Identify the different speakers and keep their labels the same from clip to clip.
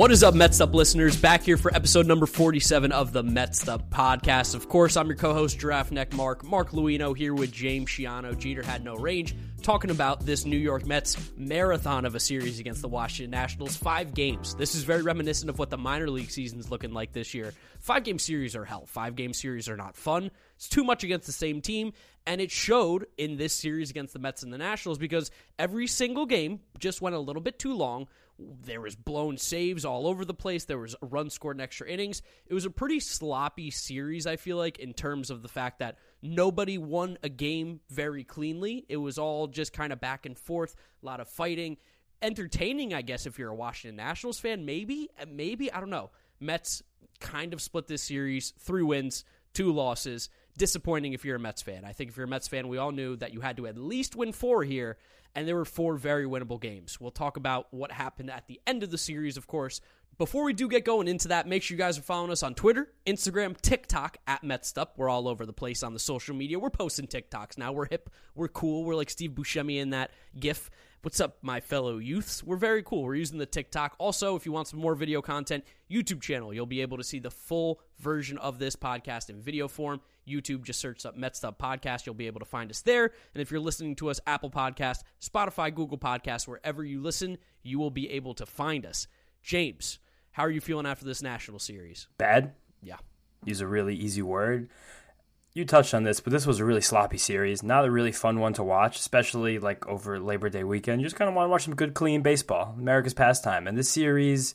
Speaker 1: What is up, Mets Up listeners? Back here for episode number 47 of the Mets Up podcast. Of course, I'm your co host, Giraffe Neck Marc, Marc Luino, here with James Shiano. Jeter had no range, talking about this New York Mets marathon of a series against the Washington Nationals. Five games. This is very reminiscent of what the minor league season's looking like this year. Five game series are hell. Five game series are not fun. It's too much against the same team. And it showed in this series against the Mets and the Nationals because every single game just went a little bit too long there was blown saves all over the place. There was a run scored in extra innings. It was a pretty sloppy series, I feel like, in terms of the fact that nobody won a game very cleanly. It was all just kind of back and forth, a lot of fighting. Entertaining, I guess, if you're a Washington Nationals fan. Maybe, maybe, I don't know. Mets kind of split this series, three wins, two losses. Disappointing if you're a Mets fan. I think if you're a Mets fan, we all knew that you had to at least win four here and there were four very winnable games. We'll talk about what happened at the end of the series, of course. Before we do get going into that, make sure you guys are following us on Twitter, Instagram, TikTok at MetStup. We're all over the place on the social media. We're posting TikToks now. We're hip. We're cool. We're like Steve Buscemi in that GIF. What's up, my fellow youths? We're very cool. We're using the TikTok. Also, if you want some more video content, YouTube channel. You'll be able to see the full version of this podcast in video form. YouTube, just search up Mets Up Podcast. You'll be able to find us there. And if you're listening to us, Apple Podcast, Spotify, Google Podcast, wherever you listen, you will be able to find us. James, how are you feeling after this national series?
Speaker 2: Bad.
Speaker 1: Yeah.
Speaker 2: Use a really easy word you touched on this, but this was a really sloppy series. Not a really fun one to watch, especially like over Labor Day weekend. You just kind of want to watch some good, clean baseball, America's pastime. And this series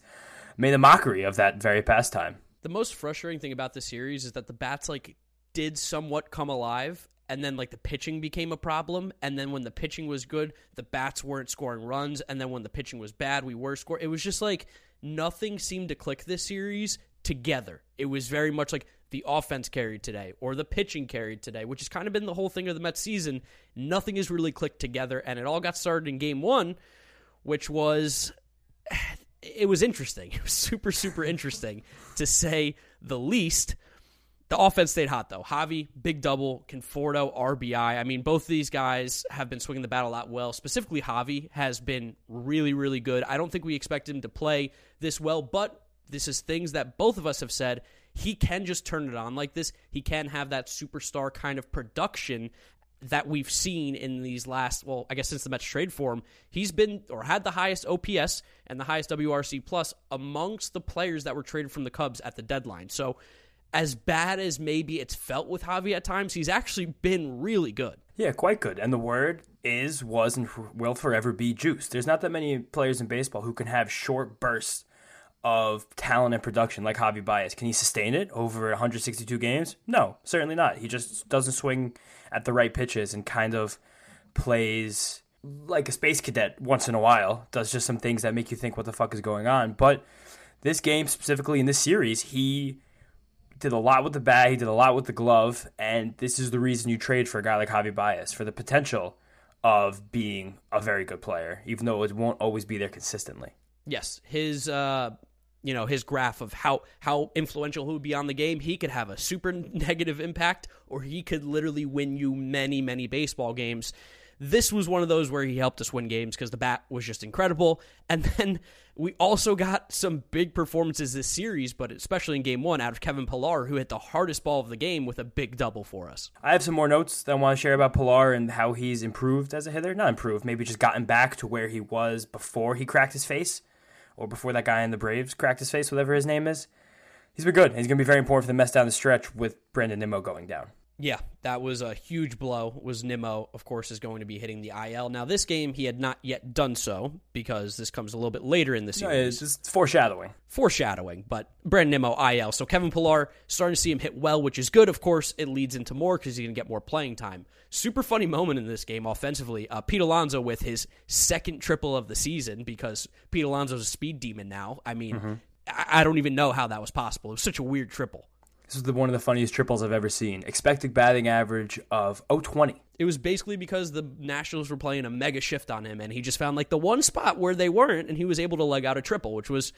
Speaker 2: made a mockery of that very pastime.
Speaker 1: The most frustrating thing about this series is that the bats like did somewhat come alive, and then like the pitching became a problem. And then when the pitching was good, the bats weren't scoring runs. And then when the pitching was bad, we were scoring. It was just like nothing seemed to click this series together. It was very much like the offense carried today or the pitching carried today, which has kind of been the whole thing of the Mets season. Nothing has really clicked together, and it all got started in game one, which was. It was interesting. It was super, super interesting to say the least. The offense stayed hot though. Javy, big double, Conforto, RBI. I mean, both of these guys have been swinging the bat a lot well. Specifically, Javy has been really, really good. I don't think we expect him to play this well, but this is things that both of us have said he can just turn it on like this. He can have that superstar kind of production that we've seen in these last, well, I guess since the Mets trade for him, he's been or had the highest OPS and the highest WRC plus amongst the players that were traded from the Cubs at the deadline. So, as bad as maybe it's felt with Javy at times, he's actually been really good.
Speaker 2: Yeah, quite good. And the word is, was, and will forever be juice. There's not that many players in baseball who can have short bursts of talent and production like Javy Baez. Can he sustain it over 162 games? No, certainly not. He just doesn't swing at the right pitches and kind of plays like a space cadet once in a while. Does just some things that make you think what the fuck is going on. But this game specifically in this series, he did a lot with the bat, he did a lot with the glove, and this is the reason you trade for a guy like Javy Baez for the potential of being a very good player, even though it won't always be there consistently.
Speaker 1: Yes, his uh, you know his graph of how how influential he would be on the game he could have a super negative impact or he could literally win you many many baseball games this was one of those where he helped us win games because the bat was just incredible and then we also got some big performances this series but especially in game one out of kevin pillar who hit the hardest ball of the game with a big double for us
Speaker 2: i have some more notes that i want to share about pillar and how he's improved as a hitter not improved maybe just gotten back to where he was before he cracked his face or before that guy in the Braves cracked his face, whatever his name is. He's been good. He's going to be very important for the Mets down the stretch with Brandon Nimmo going down.
Speaker 1: Yeah, that was a huge blow. Was Nimmo, of course, is going to be hitting the IL. Now, this game he had not yet done so because this comes a little bit later in the
Speaker 2: No,
Speaker 1: series.
Speaker 2: it's just foreshadowing.
Speaker 1: Foreshadowing, but Brandon Nimmo IL. So Kevin Pillar starting to see him hit well, which is good. Of course, it leads into more because he's going to get more playing time. Super funny moment in this game offensively. Uh, Pete Alonso with his second triple of the season because Pete Alonso's a speed demon now. I mean, I-, I don't even know how that was possible. It was such a weird triple.
Speaker 2: This was the, one of the funniest triples I've ever seen. Expected batting average of 020.
Speaker 1: It was basically because the Nationals were playing a mega shift on him, and he just found like the one spot where they weren't, and he was able to leg out a triple, which was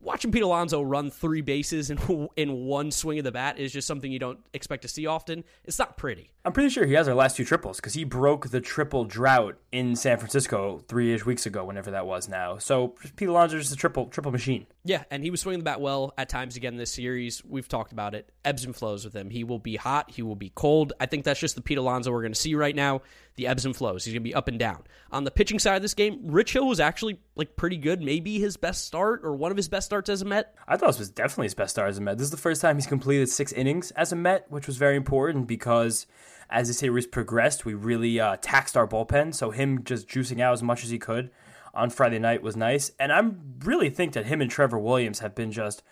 Speaker 1: watching Pete Alonso run three bases in in one swing of the bat is just something you don't expect to see often. It's not pretty.
Speaker 2: I'm pretty sure he has our last two triples because he broke the triple drought in San Francisco three-ish weeks ago, whenever that was now. So Pete Alonso is a triple triple machine.
Speaker 1: Yeah, and he was swinging the bat well at times again this series. We've talked about it. Ebbs and flows with him. He will be hot. He will be cold. I think that's just the Pete Alonso we're going to see right now. The ebbs and flows. He's going to be up and down. On the pitching side of this game, Rich Hill was actually like pretty good. Maybe his best start or one of his best starts as a Met.
Speaker 2: I thought this was definitely his best start as a Met. This is the first time he's completed six innings as a Met, which was very important because as the series progressed, we really uh, taxed our bullpen. So him just juicing out as much as he could on Friday night was nice. And I really think that him and Trevor Williams have been just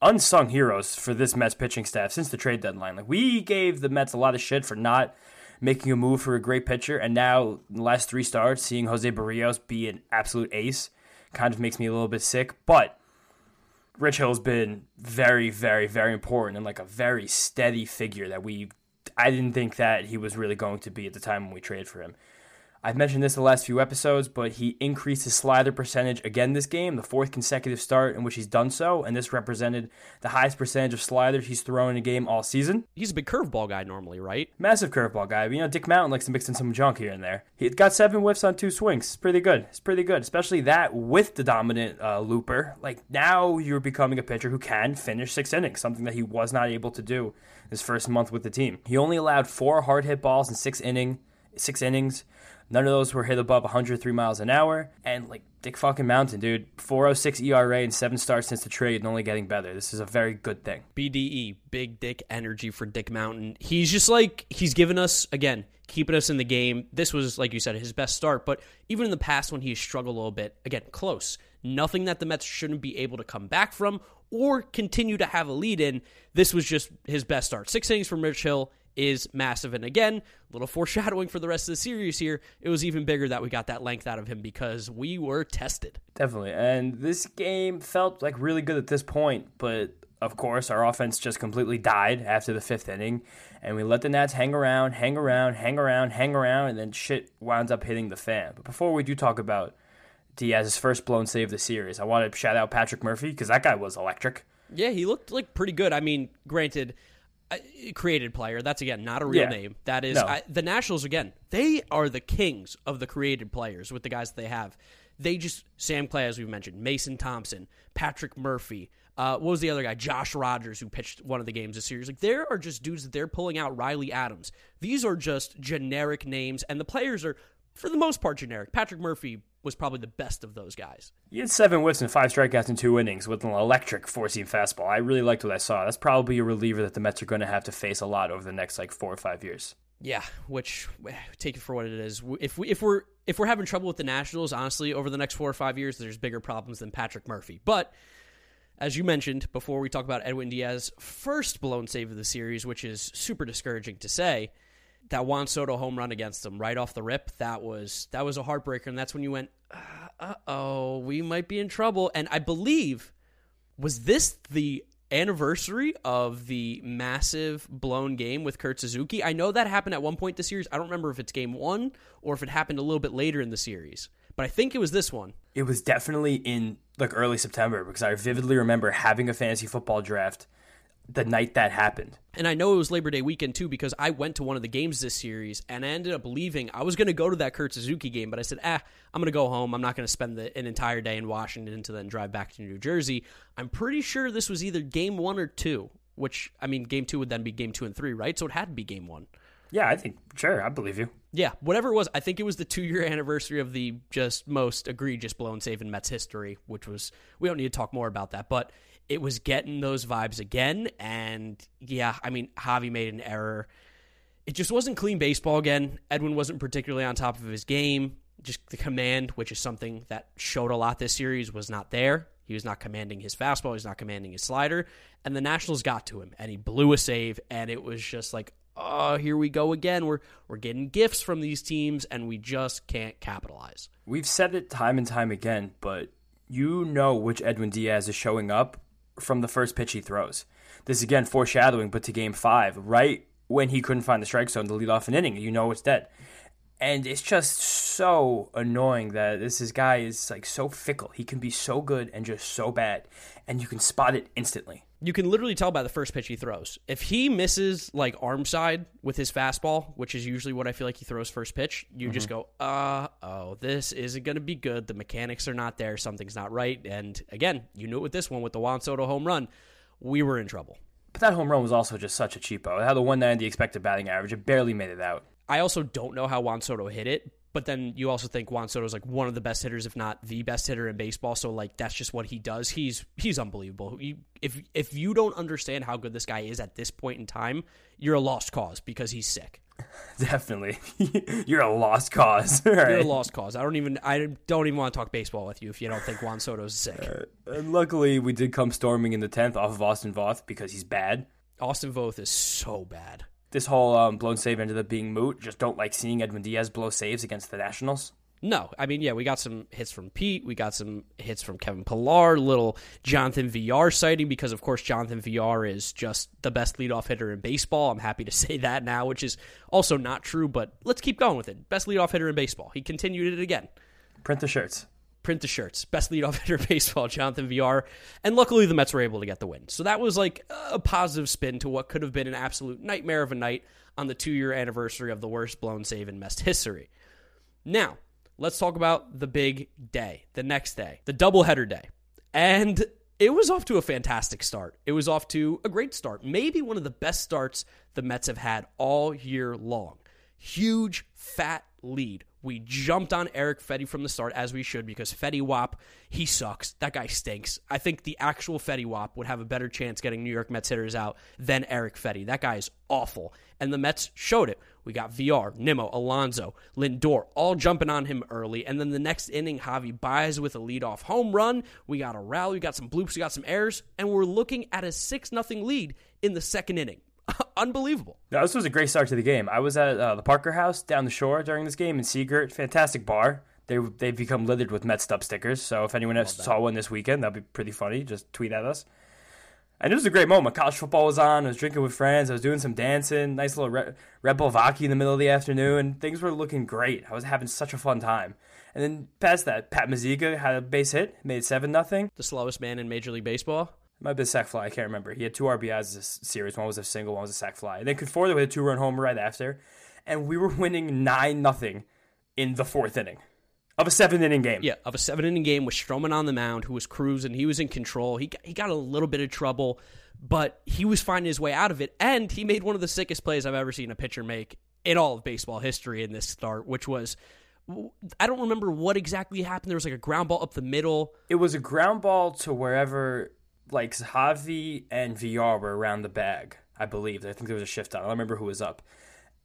Speaker 2: unsung heroes for this Mets pitching staff since the trade deadline. Like we gave the Mets a lot of shit for not making a move for a great pitcher, and now the last three starts, seeing Jose Berrios be an absolute ace kind of makes me a little bit sick. But Rich Hill's been very, very, very important and like a very steady figure that we. I didn't think that he was really going to be at the time when we traded for him. I've mentioned this the last few episodes, but he increased his slider percentage again this game, the fourth consecutive start in which he's done so, and this represented the highest percentage of sliders he's thrown in a game all season.
Speaker 1: He's a big curveball guy normally, right?
Speaker 2: Massive curveball guy. You know, Dick Mountain likes to mix in some junk here and there. He got seven whiffs on two swings. It's pretty good. It's pretty good, especially that with the dominant uh, looper. Like now, you're becoming a pitcher who can finish six innings, something that he was not able to do his first month with the team. He only allowed four hard hit balls in six inning, six innings. None of those were hit above 103 miles an hour. And like Dick fucking Mountain, dude, 406 ERA and seven starts since the trade, and only getting better. This is a very good thing.
Speaker 1: BDE, big dick energy for Dick Mountain. He's just like he's given us again, keeping us in the game. This was like you said his best start, but even in the past when he struggled a little bit, again, close. Nothing that the Mets shouldn't be able to come back from or continue to have a lead in. This was just his best start. Six innings from Rich Hill is massive. And again, a little foreshadowing for the rest of the series here. It was even bigger that we got that length out of him because we were tested.
Speaker 2: Definitely. And this game felt like really good at this point, but of course, our offense just completely died after the fifth inning, and we let the Nats hang around, hang around, hang around, hang around, and then shit winds up hitting the fan. But before we do talk about Diaz's first blown save of the series, I want to shout out Patrick Murphy because that guy was electric.
Speaker 1: Yeah, he looked like pretty good. I mean, granted, created player. That's again not a real
Speaker 2: Yeah.
Speaker 1: name. That is
Speaker 2: No.
Speaker 1: I, the Nationals. Again, they are the kings of the created players with the guys that they have. They just Sam Clay, as we mentioned, Mason Thompson, Patrick Murphy. Uh, what was the other guy? Josh Rogers, who pitched one of the games this series. Like there are just dudes that they're pulling out. Riley Adams. These are just generic names, and the players are for the most part generic. Patrick Murphy was probably the best of those guys.
Speaker 2: He had seven whiffs and five strikeouts in two innings with an electric four seam fastball. I really liked what I saw. That's probably a reliever that the Mets are going to have to face a lot over the next like four or five years.
Speaker 1: Yeah, which eh, take it for what it is. If we if we're if we're having trouble with the Nationals, honestly, over the next four or five years, there's bigger problems than Patrick Murphy. But as you mentioned before, we talk about Edwin Diaz first blown save of the series, which is super discouraging to say. That Juan Soto home run against him right off the rip, that was that was a heartbreaker, and that's when you went, uh oh, we might be in trouble. And I believe was this the anniversary of the massive blown game with Kurt Suzuki. I know that happened at one point this series. I don't remember if it's game one or if it happened a little bit later in the series, but I think it was this one.
Speaker 2: It was definitely in like early September because I vividly remember having a fantasy football draft the night that happened.
Speaker 1: And I know it was Labor Day weekend too because I went to one of the games this series and I ended up leaving. I was going to go to that Kurt Suzuki game, but I said, ah, I'm going to go home. I'm not going to spend the, an entire day in Washington to then drive back to New Jersey. I'm pretty sure this was either game one or two, which, I mean, game two would then be game two and three, right? So it had to be game one.
Speaker 2: Yeah, I think sure, I believe you.
Speaker 1: Yeah, whatever it was, I think it was the two year anniversary of the just most egregious blown save in Mets history, which was, we don't need to talk more about that, but it was getting those vibes again. And yeah, I mean, Javy made an error. it just wasn't clean baseball again. Edwin wasn't particularly on top of his game. Just the command, which is something that showed a lot this series, was not there. He was not commanding his fastball. He's not commanding his slider. And the Nationals got to him, and he blew a save. And it was just like, oh, here we go again. We're we're getting gifts from these teams, and we just can't capitalize.
Speaker 2: We've said it time and time again, but you know which Edwin Diaz is showing up from the first pitch he throws. This is again foreshadowing, but to Game Five, right when he couldn't find the strike zone to lead off an inning, you know it's dead. And it's just so annoying that this, this guy is like so fickle. He can be so good and just so bad, and you can spot it instantly
Speaker 1: you can literally tell by the first pitch he throws. If he misses like arm side with his fastball, which is usually what I feel like he throws first pitch, you mm-hmm. just go, uh oh, this isn't going to be good. The mechanics are not there. Something's not right. And again, you knew it with this one with the Juan Soto home run. We were in trouble.
Speaker 2: But that home run was also just such a cheapo. It had the 190 expected batting average. It barely made it out.
Speaker 1: I also don't know how Juan Soto hit it, but then you also think Juan Soto is like one of the best hitters, if not the best hitter in baseball. So like that's just what he does. He's he's unbelievable. if if you don't understand how good this guy is at this point in time, you're a lost cause because he's sick.
Speaker 2: Definitely, you're a lost cause.
Speaker 1: right. You're a lost cause. I don't even I don't even want to talk baseball with you if you don't think Juan Soto's sick. Uh,
Speaker 2: and luckily, we did come storming in the tenth off of Austin Voth because he's bad.
Speaker 1: Austin Voth is so bad
Speaker 2: this whole um, blown save ended up being moot. Just don't like seeing Edwin Diaz blow saves against the Nationals.
Speaker 1: No, I mean, yeah, we got some hits from Pete. We got some hits from Kevin Pillar, little Jonathan Villar sighting because, of course, Jonathan Villar is just the best leadoff hitter in baseball. I'm happy to say that now, which is also not true, but let's keep going with it. Best leadoff hitter in baseball. He continued it again.
Speaker 2: Print the shirts
Speaker 1: print the shirts. Best leadoff hitter baseball, Jonathan Villar. And luckily, the Mets were able to get the win. So that was like a positive spin to what could have been an absolute nightmare of a night on the two year anniversary of the worst blown save in Mets history. Now, let's talk about the big day, the next day, the doubleheader day. And it was off to a fantastic start. It was off to a great start. Maybe one of the best starts the Mets have had all year long. Huge, fat lead we jumped on Eric Fedde from the start, as we should, because Fetty Wap, he sucks. That guy stinks. I think the actual Fetty Wap would have a better chance getting New York Mets hitters out than Eric Fedde. That guy is awful. And the Mets showed it. We got Villar, Nimmo, Alonso, Lindor, all jumping on him early. And then the next inning, Javy Baez with a leadoff home run. We got a rally, we got some bloops, we got some errors, and we're looking at a 6 0 lead in the second inning. unbelievable.
Speaker 2: No, this was a great start to the game. I was at uh, the Parker House down the shore during this game in Sea Girt. Fantastic bar. They they've become littered with Mets Up stickers. So if anyone else saw one this weekend, that'd be pretty funny. Just tweet at us. And it was a great moment. College football was on. I was drinking with friends. I was doing some dancing. Nice little Red, Red Bull Vodka in the middle of the afternoon. Things were looking great. I was having such a fun time. And then past that, Pat Mazeika had a base hit, made seven nothing.
Speaker 1: The slowest man in Major League Baseball
Speaker 2: might have been a sac fly. I can't remember. He had two RBIs this series. One was a single, one was a sac fly. And then Conforto with a two run homer right after. And we were winning 9 nothing in the fourth inning of a seven inning game.
Speaker 1: Yeah, of a seven inning game with Stroman on the mound, who was cruising. He was in control. He got, he got a little bit of trouble, but he was finding his way out of it. And he made one of the sickest plays I've ever seen a pitcher make in all of baseball history in this start, which was. I don't remember what exactly happened. There was like a ground ball up the middle.
Speaker 2: It was a ground ball to wherever like Javy and Villar were around the bag, I believe. I think there was a shift on. I don't remember who was up.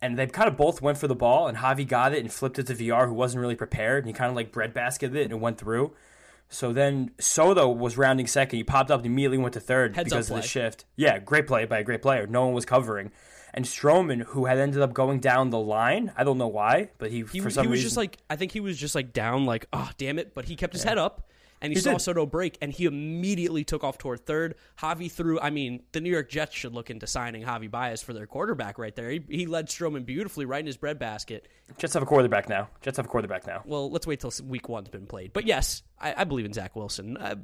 Speaker 2: And they kind of both went for the ball, and Javy got it and flipped it to Villar, who wasn't really prepared, and he kind of like breadbasketed it and it went through. So then Soto was rounding second. He popped up and immediately went to third Heads because of the shift. Yeah, great play by a great player. No one was covering. And Stroman, who had ended up going down the line, I don't know why, but he,
Speaker 1: he
Speaker 2: for some
Speaker 1: he was
Speaker 2: reason,
Speaker 1: just like I think he was just like down, like oh damn it, but he kept his yeah. head up and he, he saw did. Soto break, and he immediately took off toward third. Javy threw. I mean, the New York Jets should look into signing Javy Baez for their quarterback right there. He, he led Stroman beautifully right in his breadbasket.
Speaker 2: Jets have a quarterback now. Jets have a quarterback now.
Speaker 1: Well, let's wait till week one's been played. But yes, I, I believe in Zach Wilson. Uh,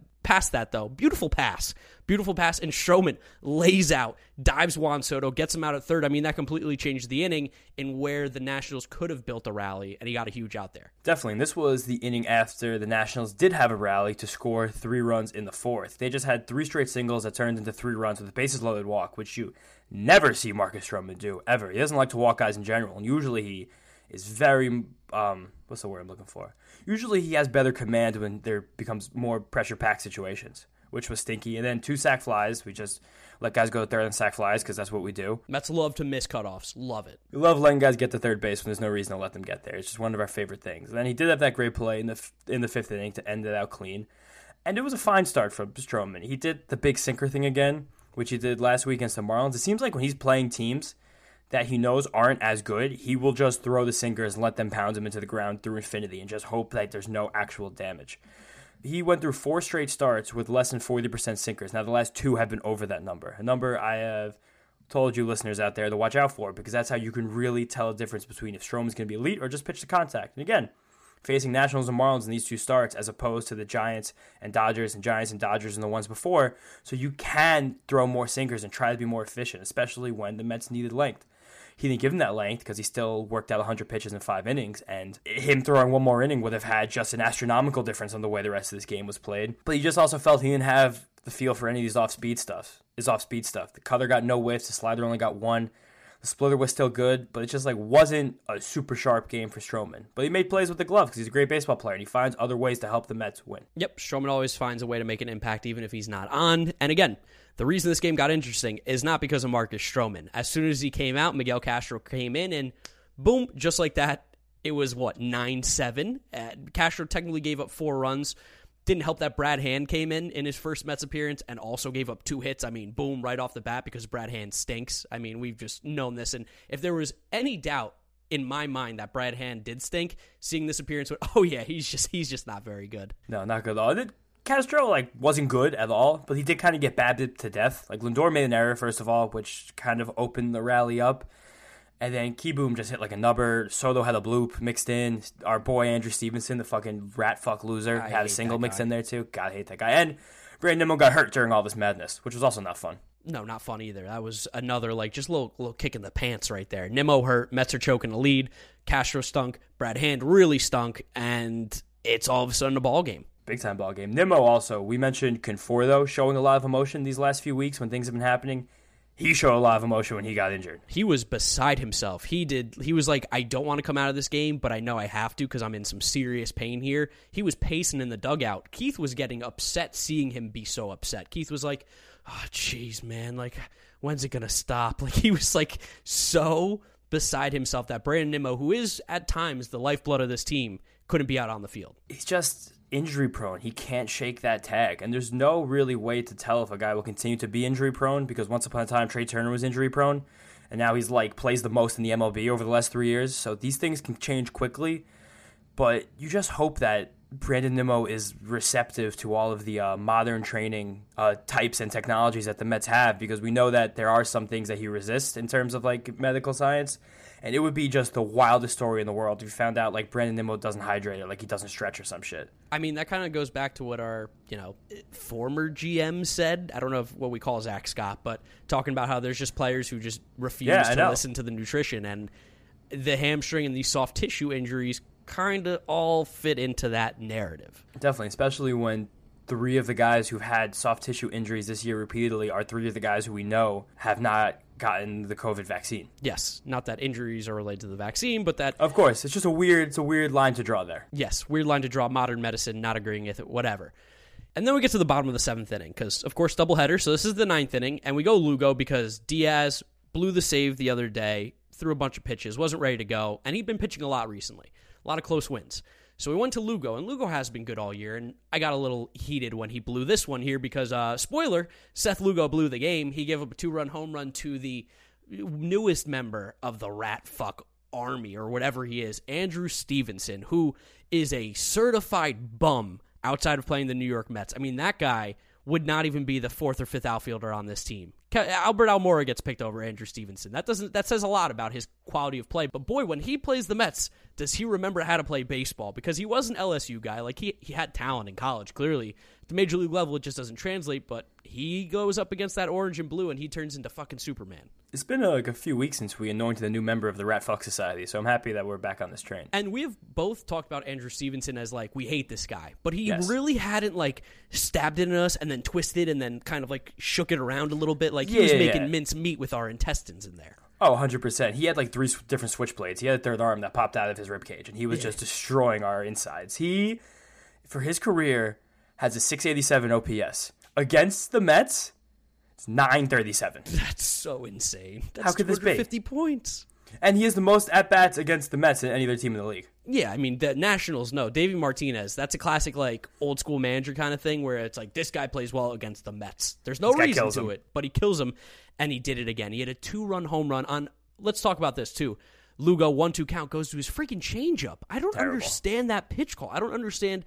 Speaker 1: that though, beautiful pass, beautiful pass, and Stroman lays out, dives Juan Soto, gets him out at third. I mean, that completely changed the inning in where the Nationals could have built a rally, and he got a huge out there.
Speaker 2: Definitely, and this was the inning after the Nationals did have a rally to score three runs in the fourth. They just had three straight singles that turned into three runs with a bases loaded walk, which you never see Marcus Stroman do ever. He doesn't like to walk guys in general, and usually he is very um, what's the word I'm looking for? Usually he has better command when there becomes more pressure packed situations. which was stinky, and then two sac flies. We just let guys go there and sac flies because that's what we do.
Speaker 1: Mets love to miss cutoffs. Love it.
Speaker 2: We love letting guys get to third base when there's no reason to let them get there. It's just one of our favorite things. And then he did have that great play in the in the fifth inning to end it out clean, and it was a fine start from Stroman. He did the big sinker thing again, which he did last week against the Marlins. It seems like when he's playing teams that he knows aren't as good, he will just throw the sinkers and let them pound him into the ground through infinity and just hope that there's no actual damage he went through four straight starts with less than 40% sinkers. Now, the last two have been over that number. A number I have told you listeners out there to watch out for because that's how you can really tell a difference between if Stroman's going to be elite or just pitch to contact. And again, facing Nationals and Marlins in these two starts as opposed to the Giants and Dodgers and Giants and Dodgers and the ones before. So you can throw more sinkers and try to be more efficient, especially when the Mets needed length. He didn't give him that length because he still worked out 100 pitches in five innings, and him throwing one more inning would have had just an astronomical difference on the way the rest of this game was played. But he just also felt he didn't have the feel for any of these off speed stuff. His off speed stuff. The cutter got no whiffs. The slider only got one. The splitter was still good, but it just like wasn't a super sharp game for Stroman. But he made plays with the glove because he's a great baseball player and he finds other ways to help the Mets win.
Speaker 1: Yep, Stroman always finds a way to make an impact even if he's not on. And again, the reason this game got interesting is not because of Marcus Stroman. As soon as he came out, Miguel Castro came in and boom, just like that, it was what, 9 7. Uh, Castro technically gave up four runs. Didn't help that Brad Hand came in in his first Mets appearance and also gave up two hits. I mean, boom, right off the bat because Brad Hand stinks. I mean, we've just known this. And if there was any doubt in my mind that Brad Hand did stink, seeing this appearance, went, oh yeah, he's just he's just not very good.
Speaker 2: No, not good at all. Castro like wasn't good at all, but he did kind of get babbed to death. Like Lindor made an error first of all, which kind of opened the rally up, and then Kieboom just hit like a number. Soto had a bloop mixed in. Our boy Andrew Stevenson, the fucking rat fuck loser, I had a single mixed in there too. God, I hate that guy. And Brandon Nimmo got hurt during all this madness, which was also not fun.
Speaker 1: No, not fun either. That was another like just little little kick in the pants right there. Nimmo hurt. Mets are choking the lead. Castro stunk. Brad Hand really stunk, and it's all of a sudden a ball game.
Speaker 2: Big time ball game. Nimmo also, we mentioned Conforto showing a lot of emotion these last few weeks when things have been happening. He showed a lot of emotion when he got injured.
Speaker 1: He was beside himself. He did. He was like, "I don't want to come out of this game, but I know I have to because I'm in some serious pain here." He was pacing in the dugout. Keith was getting upset seeing him be so upset. Keith was like, "Oh, jeez, man. Like, when's it gonna stop?" Like he was like so beside himself that Brandon Nimmo, who is at times the lifeblood of this team, couldn't be out on the field.
Speaker 2: He's just injury prone. He can't shake that tag. And there's no really way to tell if a guy will continue to be injury prone because once upon a time Trea Turner was injury prone and now he's like plays the most in the MLB over the last 3 years. So these things can change quickly. But you just hope that Brandon Nimmo is receptive to all of the uh, modern training uh, types and technologies that the Mets have because we know that there are some things that he resists in terms of like medical science. And it would be just the wildest story in the world if you found out like Brandon Nimmo doesn't hydrate or like he doesn't stretch or some shit.
Speaker 1: I mean, that kind of goes back to what our, you know, former GM said. I don't know if what we call Zack Scott, but talking about how there's just players who just refuse yeah, to listen to the nutrition and the hamstring and these soft tissue injuries kind of all fit into that narrative.
Speaker 2: Definitely, especially when three of the guys who've had soft tissue injuries this year repeatedly are three of the guys who we know have not gotten the COVID vaccine.
Speaker 1: Yes, not that injuries are related to the vaccine, but that
Speaker 2: Of course, it's just a weird it's a weird line to draw there.
Speaker 1: Yes, weird line to draw modern medicine not agreeing with it, whatever. And then we get to the bottom of the seventh inning because, of course, doubleheader. So this is the ninth inning, and we go Lugo because Diaz blew the save the other day, threw a bunch of pitches, wasn't ready to go, and he'd been pitching a lot recently, a lot of close wins. So we went to Lugo, and Lugo has been good all year. And I got a little heated when he blew this one here because, uh, spoiler, Seth Lugo blew the game. He gave up a two run home run to the newest member of the rat fuck army or whatever he is, Andrew Stevenson, who is a certified bum outside of playing the New York Mets. I mean, that guy would not even be the fourth or fifth outfielder on this team. Albert Almora gets picked over Andrew Stevenson. That doesn't that says a lot about his quality of play. But boy, when he plays the Mets, does he remember how to play baseball? Because he was an LSU guy. Like he he had talent in college, clearly. At the major league level, it just doesn't translate. But he goes up against that orange and blue, and he turns into fucking Superman.
Speaker 2: It's been uh, like a few weeks since we anointed a new member of the Rat Fuck Society, so I'm happy that we're back on this train.
Speaker 1: And we have both talked about Andrew Stevenson as like we hate this guy, but he yes. really hadn't like stabbed it in us and then twisted and then kind of like shook it around a little bit. Like he yeah, was making yeah. mince meat with our intestines in there.
Speaker 2: Oh, 100%. He had like three different switchblades. He had a third arm that popped out of his rib cage, and he was yeah. just destroying our insides. He, for his career, has a 687 OPS. against the Mets, it's 937.
Speaker 1: That's so insane. That's
Speaker 2: How could this be?
Speaker 1: 50 points.
Speaker 2: And he has the most at bats against the Mets than any other team in the league.
Speaker 1: Yeah, I mean the Nationals. No, Davey Martinez. That's a classic like old school manager kind of thing where it's like this guy plays well against the Mets. There's no reason to
Speaker 2: him.
Speaker 1: it, but he kills him, and he did it again. He had a two run home run on. Let's talk about this too. Lugo one two count goes to his freaking changeup. I don't
Speaker 2: Terrible.
Speaker 1: understand that pitch call. I don't understand.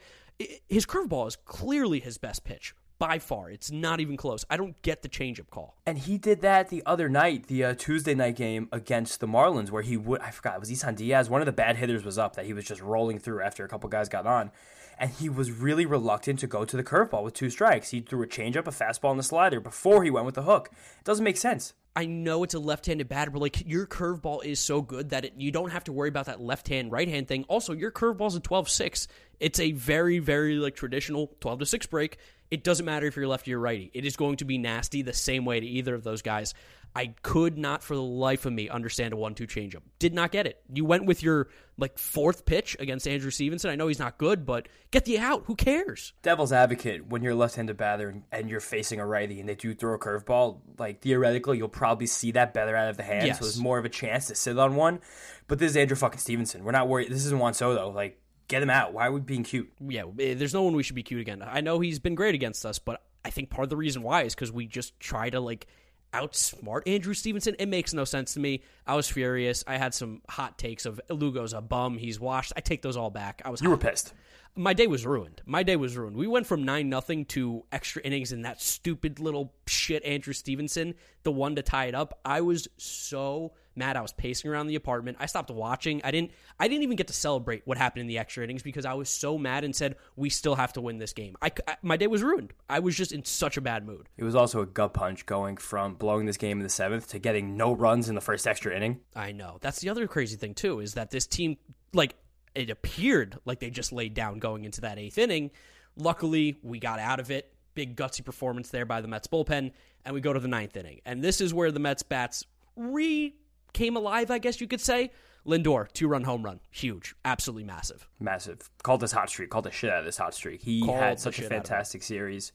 Speaker 1: His curveball is clearly his best pitch by far. It's not even close. I don't get the changeup call.
Speaker 2: And he did that the other night, the uh, Tuesday night game against the Marlins, where he would, I forgot, it was Isan Diaz. One of the bad hitters was up that he was just rolling through after a couple guys got on. And he was really reluctant to go to the curveball with two strikes. He threw a changeup, a fastball, and a slider before he went with the hook. It doesn't make sense.
Speaker 1: I know it's a left-handed batter, but like your curveball is so good that it, you don't have to worry about that left-hand right-hand thing. Also, your curveball's a 12-6. It's a very very like traditional 12 to 6 break. It doesn't matter if you're lefty or righty. It is going to be nasty the same way to either of those guys. I could not for the life of me understand a 1-2 changeup. Did not get it. You went with your like fourth pitch against Andrew Stevenson. I know he's not good, but get the out. Who cares?
Speaker 2: Devil's advocate, when you're a left-handed batter and- and you're facing a righty and they do throw a curveball, like theoretically you'll probably see that better out of the hand,
Speaker 1: Yes.
Speaker 2: so there's more of a chance to sit on one. But this is Andrew fucking Stevenson. We're not worried. This isn't Juan Soto. Like, get him out. Why are we being cute?
Speaker 1: yeah, eh, there's no one we should be cute again. I know he's been great against us, but I think part of the reason why is because we just try to like outsmart Andrew Stevenson. It makes no sense to me. I was furious. I had some hot takes of Lugo's a bum. He's washed. I take those all back. I was
Speaker 2: You were pissed.
Speaker 1: My day was ruined. My day was ruined. We went from nine nothing to extra innings and that stupid little shit Andrew Stevenson, the one to tie it up. I was so mad. I was pacing around the apartment. I stopped watching. I didn't. I didn't even get to celebrate what happened in the extra innings because I was so mad and said we still have to win this game. I, I- my day was ruined. I was just in such a bad mood.
Speaker 2: It was also a gut punch going from blowing this game in the seventh to getting no runs in the first extra inning.
Speaker 1: I know. That's the other crazy thing too is that this team like it appeared like they just laid down going into that eighth inning. Luckily, we got out of it. Big gutsy performance there by the Mets bullpen, and we go to the ninth inning. And this is where the Mets bats re came alive, I guess you could say. Lindor, two run home run. Huge. Absolutely massive.
Speaker 2: Massive. Called this hot streak. Called the shit out of this hot streak. He
Speaker 1: Called
Speaker 2: had such a
Speaker 1: shit out of it.
Speaker 2: fantastic series.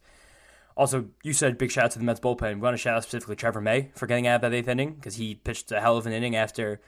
Speaker 2: Also, you said big shout out to the Mets bullpen. We want to shout out specifically Trevor May for getting out of that eighth inning because he pitched a hell of an inning after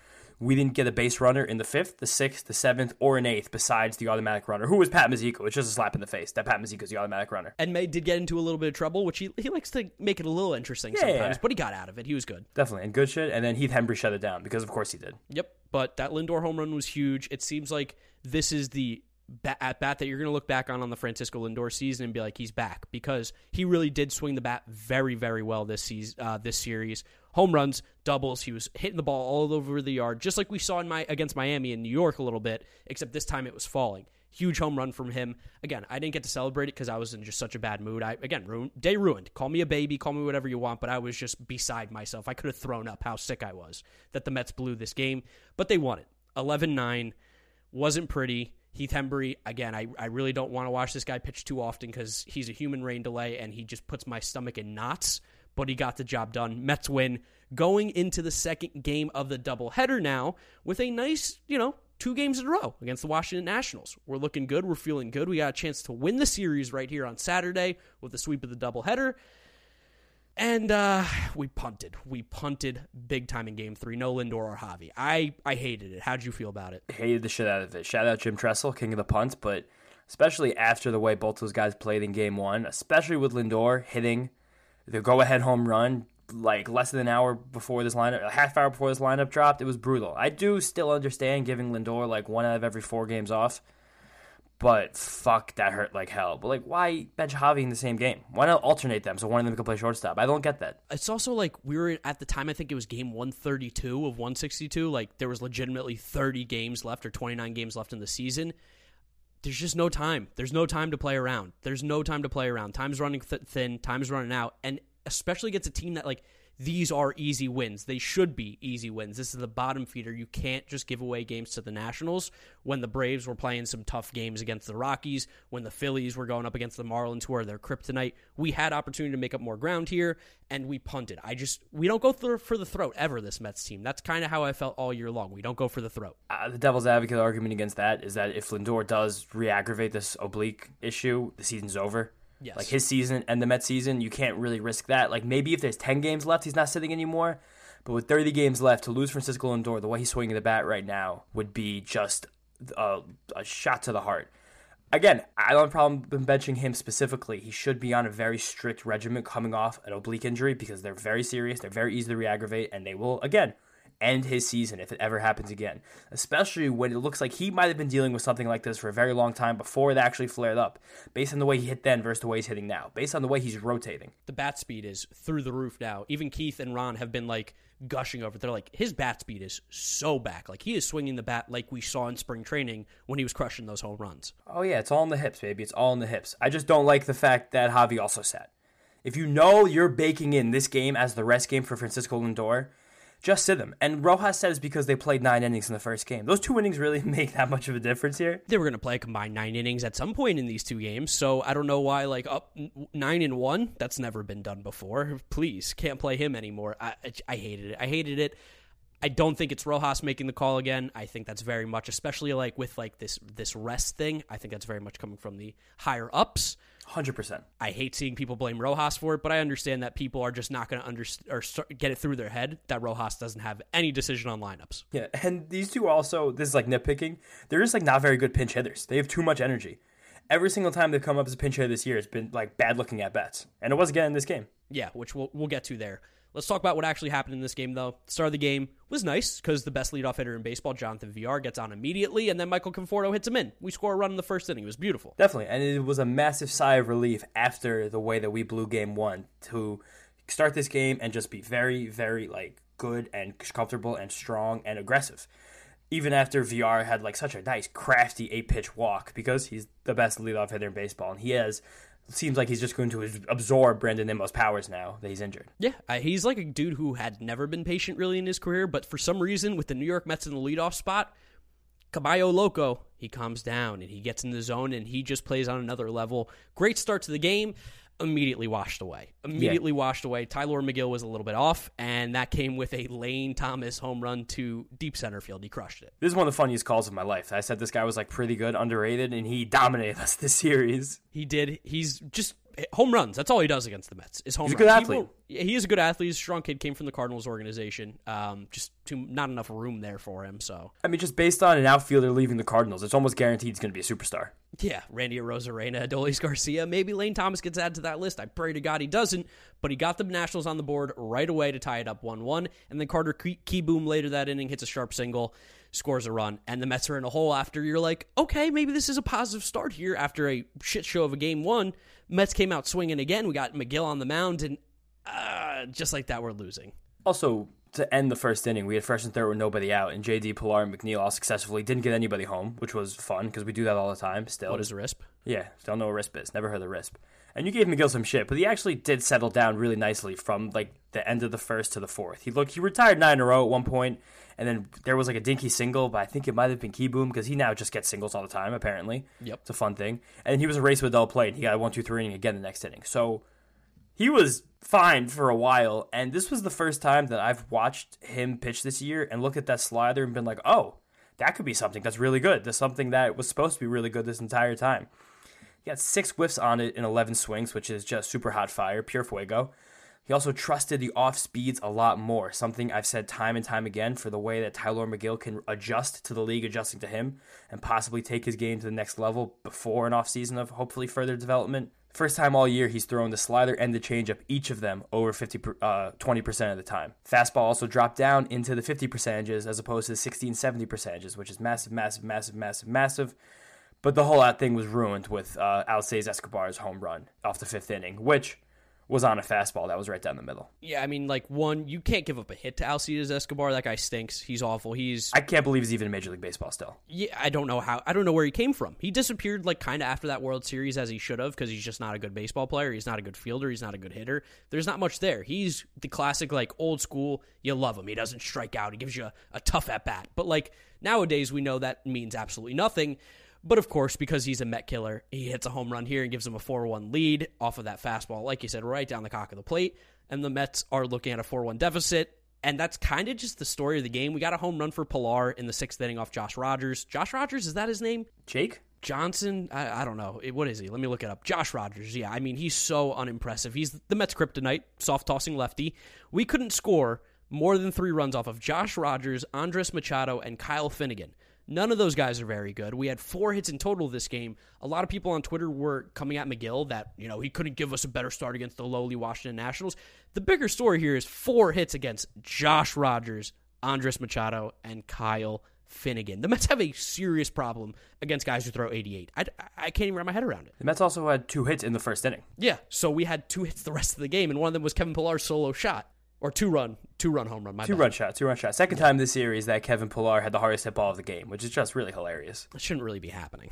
Speaker 2: we didn't get a base runner in the fifth, the sixth, the seventh, or an eighth besides the automatic runner, who was Pat Mazeika. It's just a slap in the face that Pat Mazeika's the automatic runner.
Speaker 1: And May did get into a little bit of trouble, which he, he likes to make it a little interesting
Speaker 2: Yeah,
Speaker 1: sometimes,
Speaker 2: yeah.
Speaker 1: but he got out of it. He was good.
Speaker 2: Definitely. And good shit. And then Heath Hembree shut it down because, of course, he did.
Speaker 1: Yep. But that Lindor home run was huge. It seems like this is the bat, at bat that you're going to look back on on the Francisco Lindor season and be like, he's back because he really did swing the bat very, very well this season, uh, this series. Home runs, doubles. He was hitting the ball all over the yard, just like we saw in my against Miami and New York a little bit, except this time it was falling. Huge home run from him. Again, I didn't get to celebrate it because I was in just such a bad mood. I again, day ruined. Call me a baby, call me whatever you want, but I was just beside myself. I could have thrown up how sick I was that the Mets blew this game, but they won it. 11-9 wasn't pretty. Heath Hembree, again, I, I really don't want to watch this guy pitch too often because he's a human rain delay and he just puts my stomach in knots, but he got the job done. Mets win going into the second game of the doubleheader now with a nice, you know, two games in a row against the Washington Nationals. We're looking good. We're feeling good. We got a chance to win the series right here on Saturday with the sweep of the doubleheader. And uh, we punted. We punted big time in game three. No Lindor or Javy. I, I hated it. How'd you feel about it?
Speaker 2: hated the shit out of it. Shout out Jim Tressel, king of the punts, but especially after the way both those guys played in game one, especially with Lindor hitting the go ahead home run like less than an hour before this lineup, a half hour before this lineup dropped, it was brutal. I do still understand giving Lindor like one out of every four games off, but fuck, that hurt like hell. But like, why bench Javy in the same game? Why not alternate them so one of them can play shortstop? I don't get that.
Speaker 1: It's also like we were at the time, I think it was game 132 of 162. Like there was legitimately 30 games left or 29 games left in the season. There's just no time. There's no time to play around. There's no time to play around. Time's running th- thin. Time's running out. And especially against a team that, like, these are easy wins. They should be easy wins. This is the bottom feeder. You can't just give away games to the Nationals when the Braves were playing some tough games against the Rockies, when the Phillies were going up against the Marlins, who are their kryptonite. We had opportunity to make up more ground here, and we punted. I just, we don't go for the throat ever, this Mets team. That's kind of how I felt all year long. We don't go for the throat.
Speaker 2: Uh, the devil's advocate argument against that is that if Lindor does re-aggravate this oblique issue, the season's over.
Speaker 1: Yes.
Speaker 2: Like his season and the Mets season, you can't really risk that. Like maybe if there's 10 games left, he's not sitting anymore. But with 30 games left, to lose Francisco Lindor the way he's swinging the bat right now would be just a, a shot to the heart. Again, I don't have a problem benching him specifically. He should be on a very strict regimen coming off an oblique injury because they're very serious, they're very easy to re-aggravate, and they will, again, end his season if it ever happens again. Especially when it looks like he might have been dealing with something like this for a very long time before it actually flared up, based on the way he hit then versus the way he's hitting now, based on the way he's rotating.
Speaker 1: The bat speed is through the roof now. Even Keith and Ron have been like gushing over it. They're like, his bat speed is so back. Like he is swinging the bat like we saw in spring training when he was crushing those home runs.
Speaker 2: Oh yeah, it's all in the hips, baby. It's all in the hips. I just don't like the fact that Javy also sat. If you know you're baking in this game as the rest game for Francisco Lindor, just sit them. And Rojas says because they played nine innings in the first game. Those two innings really make that much of a difference here.
Speaker 1: They were going to play a combined nine innings at some point in these two games, so I don't know why. Like up nine and one, that's never been done before. Please, can't play him anymore. I I hated it. I hated it. I don't think it's Rojas making the call again. I think that's very much, especially like with like this this rest thing. I think that's very much coming from the higher ups.
Speaker 2: Hundred percent.
Speaker 1: I hate seeing people blame Rojas for it, but I understand that people are just not going to understand or get it through their head that Rojas doesn't have any decision on lineups.
Speaker 2: Yeah, and these two also. This is like nitpicking. They're just like not very good pinch hitters. They have too much energy. Every single time they've come up as a pinch hitter this year, it's been like bad looking at bats, and it was again in this game.
Speaker 1: Yeah, which we'll we'll get to there. Let's talk about what actually happened in this game, though. Start of the game was nice because the best leadoff hitter in baseball, Jonathan Villar, gets on immediately, and then Michael Conforto hits him in. We score a run in the first inning. It was beautiful.
Speaker 2: Definitely, and it was a massive sigh of relief after the way that we blew game one to start this game and just be very, very like good and comfortable and strong and aggressive. Even after Villar had like such a nice, crafty eight pitch walk because he's the best leadoff hitter in baseball, and he has seems like he's just going to absorb Brandon Nimmo's powers now that he's injured.
Speaker 1: Yeah, uh, he's like a dude who had never been patient really in his career, but for some reason, with the New York Mets in the leadoff spot, Caballo Loco, he calms down and he gets in the zone and he just plays on another level. Great start to the game immediately washed away. Immediately yeah. washed away. Tylor Megill was a little bit off, and that came with a Lane Thomas home run to deep center field. He crushed it.
Speaker 2: This is one of the funniest calls of my life. I said this guy was like pretty good, underrated, and he dominated us this series.
Speaker 1: He did. He's just home runs. That's all he does against the Mets. Is home
Speaker 2: He's
Speaker 1: runs.
Speaker 2: a good athlete.
Speaker 1: He, he, is a good athlete. He's a strong kid. Came from the Cardinals organization. Um, just too not enough room there for him. So
Speaker 2: I mean, just based on an outfielder leaving the Cardinals, it's almost guaranteed he's going to be a superstar.
Speaker 1: Yeah, Randy Arozarena, Adolis Garcia. Maybe Lane Thomas gets added to that list. I pray to God he doesn't. But he got the Nationals on the board right away to tie it up one-one, and then Carter Kieboom later that inning hits a sharp single scores a run, and the Mets are in a hole after you're like, okay, maybe this is a positive start here after a shit show of a game one. Mets came out swinging again. We got Megill on the mound, and uh, just like that, we're losing.
Speaker 2: Also, to end the first inning, we had first and third with nobody out, and JD Pillar and McNeil all successfully didn't get anybody home, which was fun because we do that all the time. Still,
Speaker 1: what is a RISP?
Speaker 2: Yeah, don't know what RISP is. Never heard of RISP. And you gave Megill some shit, but he actually did settle down really nicely from like the end of the first to the fourth. He looked he retired nine in a row at one point, and then there was like a dinky single, but I think it might have been Kieboom because he now just gets singles all the time. Apparently,
Speaker 1: yep,
Speaker 2: it's a fun thing. And he was a race with dull play, and he got a one two three inning again the next inning. So he was fine for a while, and this was the first time that I've watched him pitch this year and looked at that slider and been like, oh, that could be something that's really good. That's something that was supposed to be really good this entire time. He got six whiffs on it in 11 swings, which is just super hot fire, pure fuego. He also trusted the off speeds a lot more, something I've said time and time again for the way that Tylor Megill can adjust to the league adjusting to him and possibly take his game to the next level before an off season of hopefully further development. First time all year he's thrown the slider and the changeup, each of them over 50, uh, 20% of the time. Fastball also dropped down into the 50 percentages as opposed to the 16, 70 percentages, which is massive, massive, massive, massive, massive. But the whole thing was ruined with uh, Alcides Escobar's home run off the fifth inning, which was on a fastball that was right down the middle.
Speaker 1: Yeah, I mean, like one, you can't give up a hit to Alcides Escobar. That guy stinks. He's awful. He's.
Speaker 2: I can't believe he's even in Major League Baseball still.
Speaker 1: Yeah, I don't know how. I don't know where he came from. He disappeared like kind of after that World Series as he should have because he's just not a good baseball player. He's not a good fielder. He's not a good hitter. There's not much there. He's the classic like old school. You love him. He doesn't strike out. He gives you a, a tough at bat. But like nowadays, we know that means absolutely nothing. But of course, because he's a Met killer, he hits a home run here and gives them a 4 1 lead off of that fastball, like you said, right down the cock of the plate. And the Mets are looking at a 4 1 deficit. And that's kind of just the story of the game. We got a home run for Pillar in the sixth inning off Josh Rogers. Josh Rogers, is that his name?
Speaker 2: Jake?
Speaker 1: Johnson, I, I don't know. What is he? Let me look it up. Josh Rogers. Yeah, I mean, he's so unimpressive. He's the Mets kryptonite, soft tossing lefty. We couldn't score more than three runs off of Josh Rogers, Andres Machado, and Kyle Finnegan. None of those guys are very good. We had four hits in total this game. A lot of people on Twitter were coming at Megill that, you know, he couldn't give us a better start against the lowly Washington Nationals. The bigger story here is four hits against Josh Rogers, Andres Machado, and Kyle Finnegan. The Mets have a serious problem against guys who throw 88. I, I can't even wrap my head around it.
Speaker 2: The Mets also had two hits in the first inning.
Speaker 1: Yeah, so we had two hits the rest of the game, and one of them was Kevin Pillar's solo shot. Or two run, two run home run. My
Speaker 2: Two
Speaker 1: bad.
Speaker 2: run shot, two run shot. Second time this series that Kevin Pillar had the hardest hit ball of the game, which is just really hilarious.
Speaker 1: It shouldn't really be happening.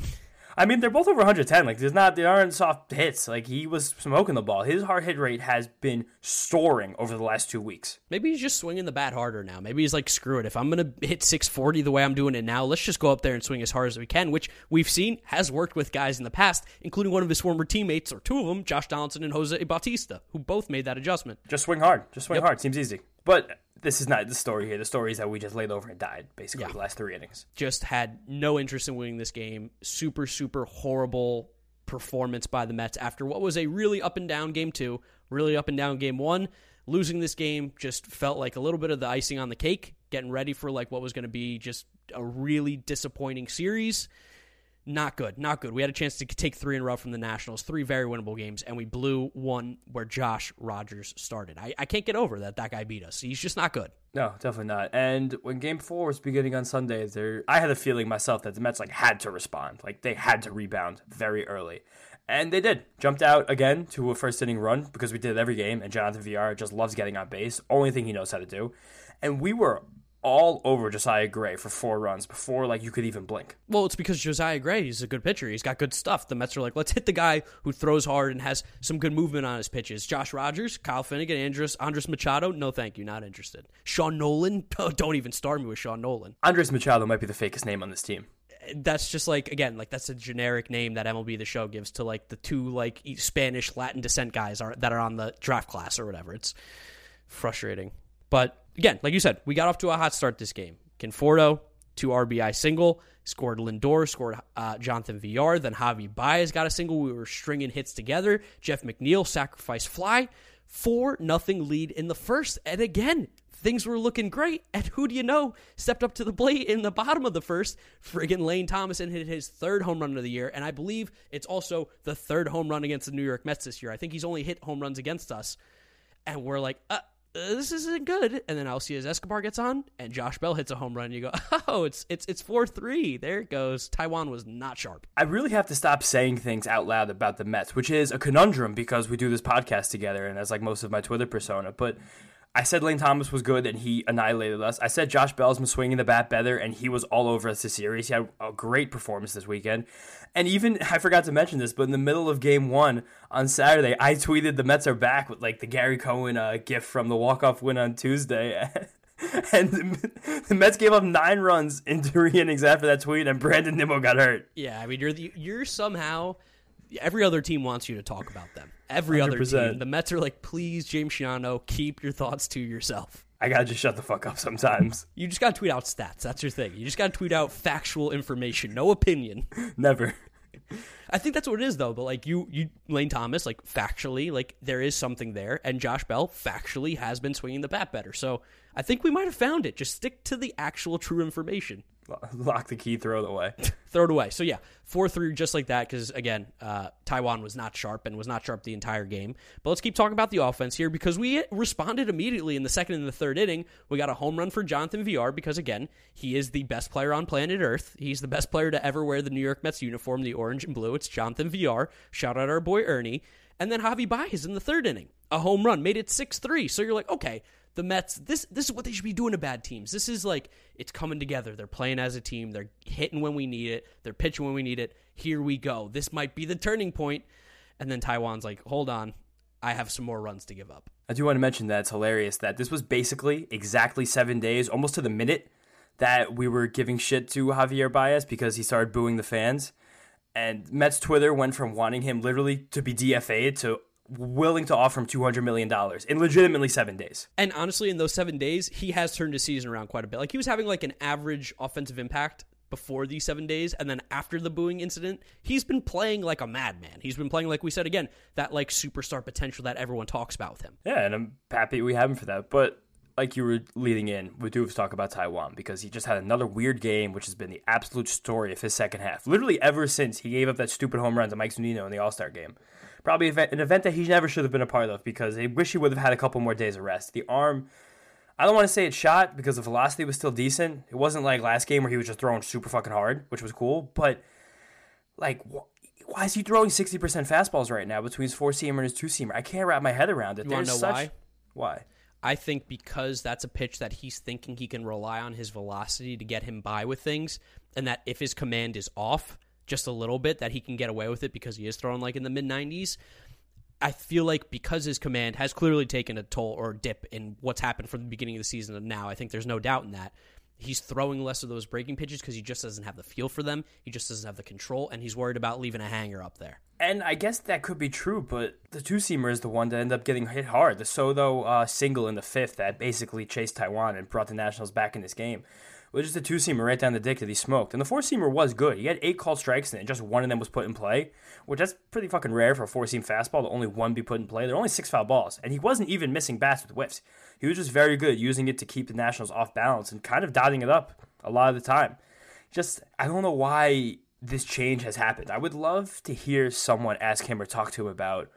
Speaker 2: I mean, they're both over 110. Like, there's not, there aren't soft hits. Like, he was smoking the ball. His hard hit rate has been soaring over the last two weeks.
Speaker 1: Maybe he's just swinging the bat harder now. Maybe he's like, screw it. If I'm going to hit 640 the way I'm doing it now, let's just go up there and swing as hard as we can, which we've seen has worked with guys in the past, including one of his former teammates, or two of them, Josh Donaldson and Jose Bautista, who both made that adjustment.
Speaker 2: Just swing hard. Just swing hard. Seems easy. But this is not the story here. The story is that we just laid over and died, basically,
Speaker 1: Yeah.
Speaker 2: the last three innings.
Speaker 1: Just had no interest in winning this game. Super, super horrible performance by the Mets after what was a really up and down game two, really up and down game one. Losing this game just felt like a little bit of the icing on the cake, getting ready for like what was going to be just a really disappointing series. Not good, not good. We had a chance to take three in a row from the Nationals, three very winnable games, and we blew one where Josh Rogers started. I, I can't get over that that guy beat us. He's just not good.
Speaker 2: No, definitely not. And when Game Four was beginning on Sunday, there I had a feeling myself that the Mets like had to respond, like they had to rebound very early, and they did. Jumped out again to a first inning run because we did every game, and Jonathan Villar just loves getting on base. Only thing he knows how to do, and we were all over Josiah Gray for four runs before like you could even blink.
Speaker 1: Well, it's because Josiah Gray is a good pitcher. He's got good stuff. The Mets are like, let's hit the guy who throws hard and has some good movement on his pitches. Josh Rogers, Kyle Finnegan, Andres, Andres Machado. No, thank you. Not interested. Sean Nolin. Don't even start me with Sean Nolin.
Speaker 2: Andres Machado might be the fakest name on this team.
Speaker 1: That's just like again, like that's a generic name that MLB the Show gives to like the two like Spanish Latin descent guys are that are on the draft class or whatever. It's frustrating. But again, like you said, we got off to a hot start this game. Conforto, two RBI single, scored Lindor, scored uh, Jonathan Villar, then Javy Baez got a single. We were stringing hits together. Jeff McNeil sacrifice fly, four nothing lead in the first, and again. Things were looking great, and who do you know stepped up to the plate in the bottom of the first? Friggin' Lane Thomason hit his third home run of the year, and I believe it's also the third home run against the New York Mets this year. I think he's only hit home runs against us, and we're like, uh, uh, Uh, this isn't good. And then Alcides Escobar gets on, and Josh Bell hits a home run. And you go, oh, it's it's it's four three. There it goes. Taijuan was not sharp.
Speaker 2: I really have to stop saying things out loud about the Mets, which is a conundrum because we do this podcast together and that's like most of my Twitter persona. But I said Lane Thomas was good and he annihilated us. I said Josh Bell's been swinging the bat better and he was all over us this series. He had a great performance this weekend. And even, I forgot to mention this, but in the middle of game one on Saturday, I tweeted the Mets are back with like the Gary Cohen uh, gift from the walk-off win on Tuesday. and the, Mets gave up nine runs in three innings after that tweet and Brandon Nimmo got hurt.
Speaker 1: Yeah, I mean, you're the, you're somehow every other team wants you to talk about them. Every other
Speaker 2: 100%.
Speaker 1: team. The Mets are like, please, James Shiano, keep your thoughts to yourself.
Speaker 2: I gotta just shut the fuck up sometimes.
Speaker 1: You just got to tweet out stats. That's your thing. You just got to tweet out factual information, no opinion.
Speaker 2: Never.
Speaker 1: I think that's what it is though. But like you, you Lane Thomas, like factually, like there is something there, and Josh Bell factually has been swinging the bat better. So I think we might have found it. Just stick to the actual true information.
Speaker 2: Lock the key, throw it away.
Speaker 1: Throw it away. So yeah, four three, just like that. Because again, uh, Taijuan was not sharp and was not sharp the entire game. But let's keep talking about the offense here because we responded immediately in the second and the third inning. We got a home run for Jonathan Villar because again, he is the best player on planet Earth. He's the best player to ever wear the New York Mets uniform, the orange and blue. It's Jonathan Villar. Shout out our boy Ernie. And then Javy Baez in the third inning, a home run, made it six three. So you're like, okay, the Mets, this this is what they should be doing to bad teams. This is like it's coming together. They're playing as a team. They're hitting when we need it. They're pitching when we need it. Here we go. This might be the turning point. And then Taijuan's like, hold on, I have some more runs to give up.
Speaker 2: I do want to mention that it's hilarious that this was basically exactly seven days, almost to the minute, that we were giving shit to Javier Baez because he started booing the fans. And Mets Twitter went from wanting him literally to be DFA'd to willing to offer him $200 million in legitimately seven days.
Speaker 1: And honestly, in those seven days, he has turned his season around quite a bit. Like he was having like an average offensive impact before these seven days, and then after the booing incident, he's been playing like a madman. He's been playing, like we said again, that like superstar potential that everyone talks about with him.
Speaker 2: Yeah, and I'm happy we have him for that. But like you were leading in, we do have to talk about Taijuan because he just had another weird game, which has been the absolute story of his second half. Literally ever since he gave up that stupid home run to Mike Zunino in the All Star game. Probably an event that he never should have been a part of because I wish he would have had a couple more days of rest. The arm I don't want to say it shot because the velocity was still decent. It wasn't like last game where he was just throwing super fucking hard, which was cool. But like, wh- why is he throwing sixty percent fastballs right now between his four seamer and his two seamer? I can't wrap my head around it.
Speaker 1: You want to know
Speaker 2: such...
Speaker 1: why?
Speaker 2: Why?
Speaker 1: I think because that's a pitch that he's thinking he can rely on his velocity to get him by with things, and that if his command is off just a little bit, that he can get away with it because he is throwing like in the mid 90s. I feel like because his command has clearly taken a toll or dip in what's happened from the beginning of the season and now, I think there's no doubt in that. He's throwing less of those breaking pitches because he just doesn't have the feel for them. He just doesn't have the control, and he's worried about leaving a hanger up there.
Speaker 2: And I guess that could be true, but the two seamer is the one that ended up getting hit hard. The Soto uh, single in the fifth that basically chased Taijuan and brought the Nationals back in this game was just a two seamer right down the dick that he smoked. And the four seamer was good. He had eight called strikes and just one of them was put in play, which that's pretty fucking rare for a four seam fastball to only one be put in play. There are only six foul balls, and he wasn't even missing bats with whiffs. He was just very good using it to keep the Nationals off balance and kind of dotting it up a lot of the time. Just I don't know why this change has happened. I would love to hear someone ask him or talk to him about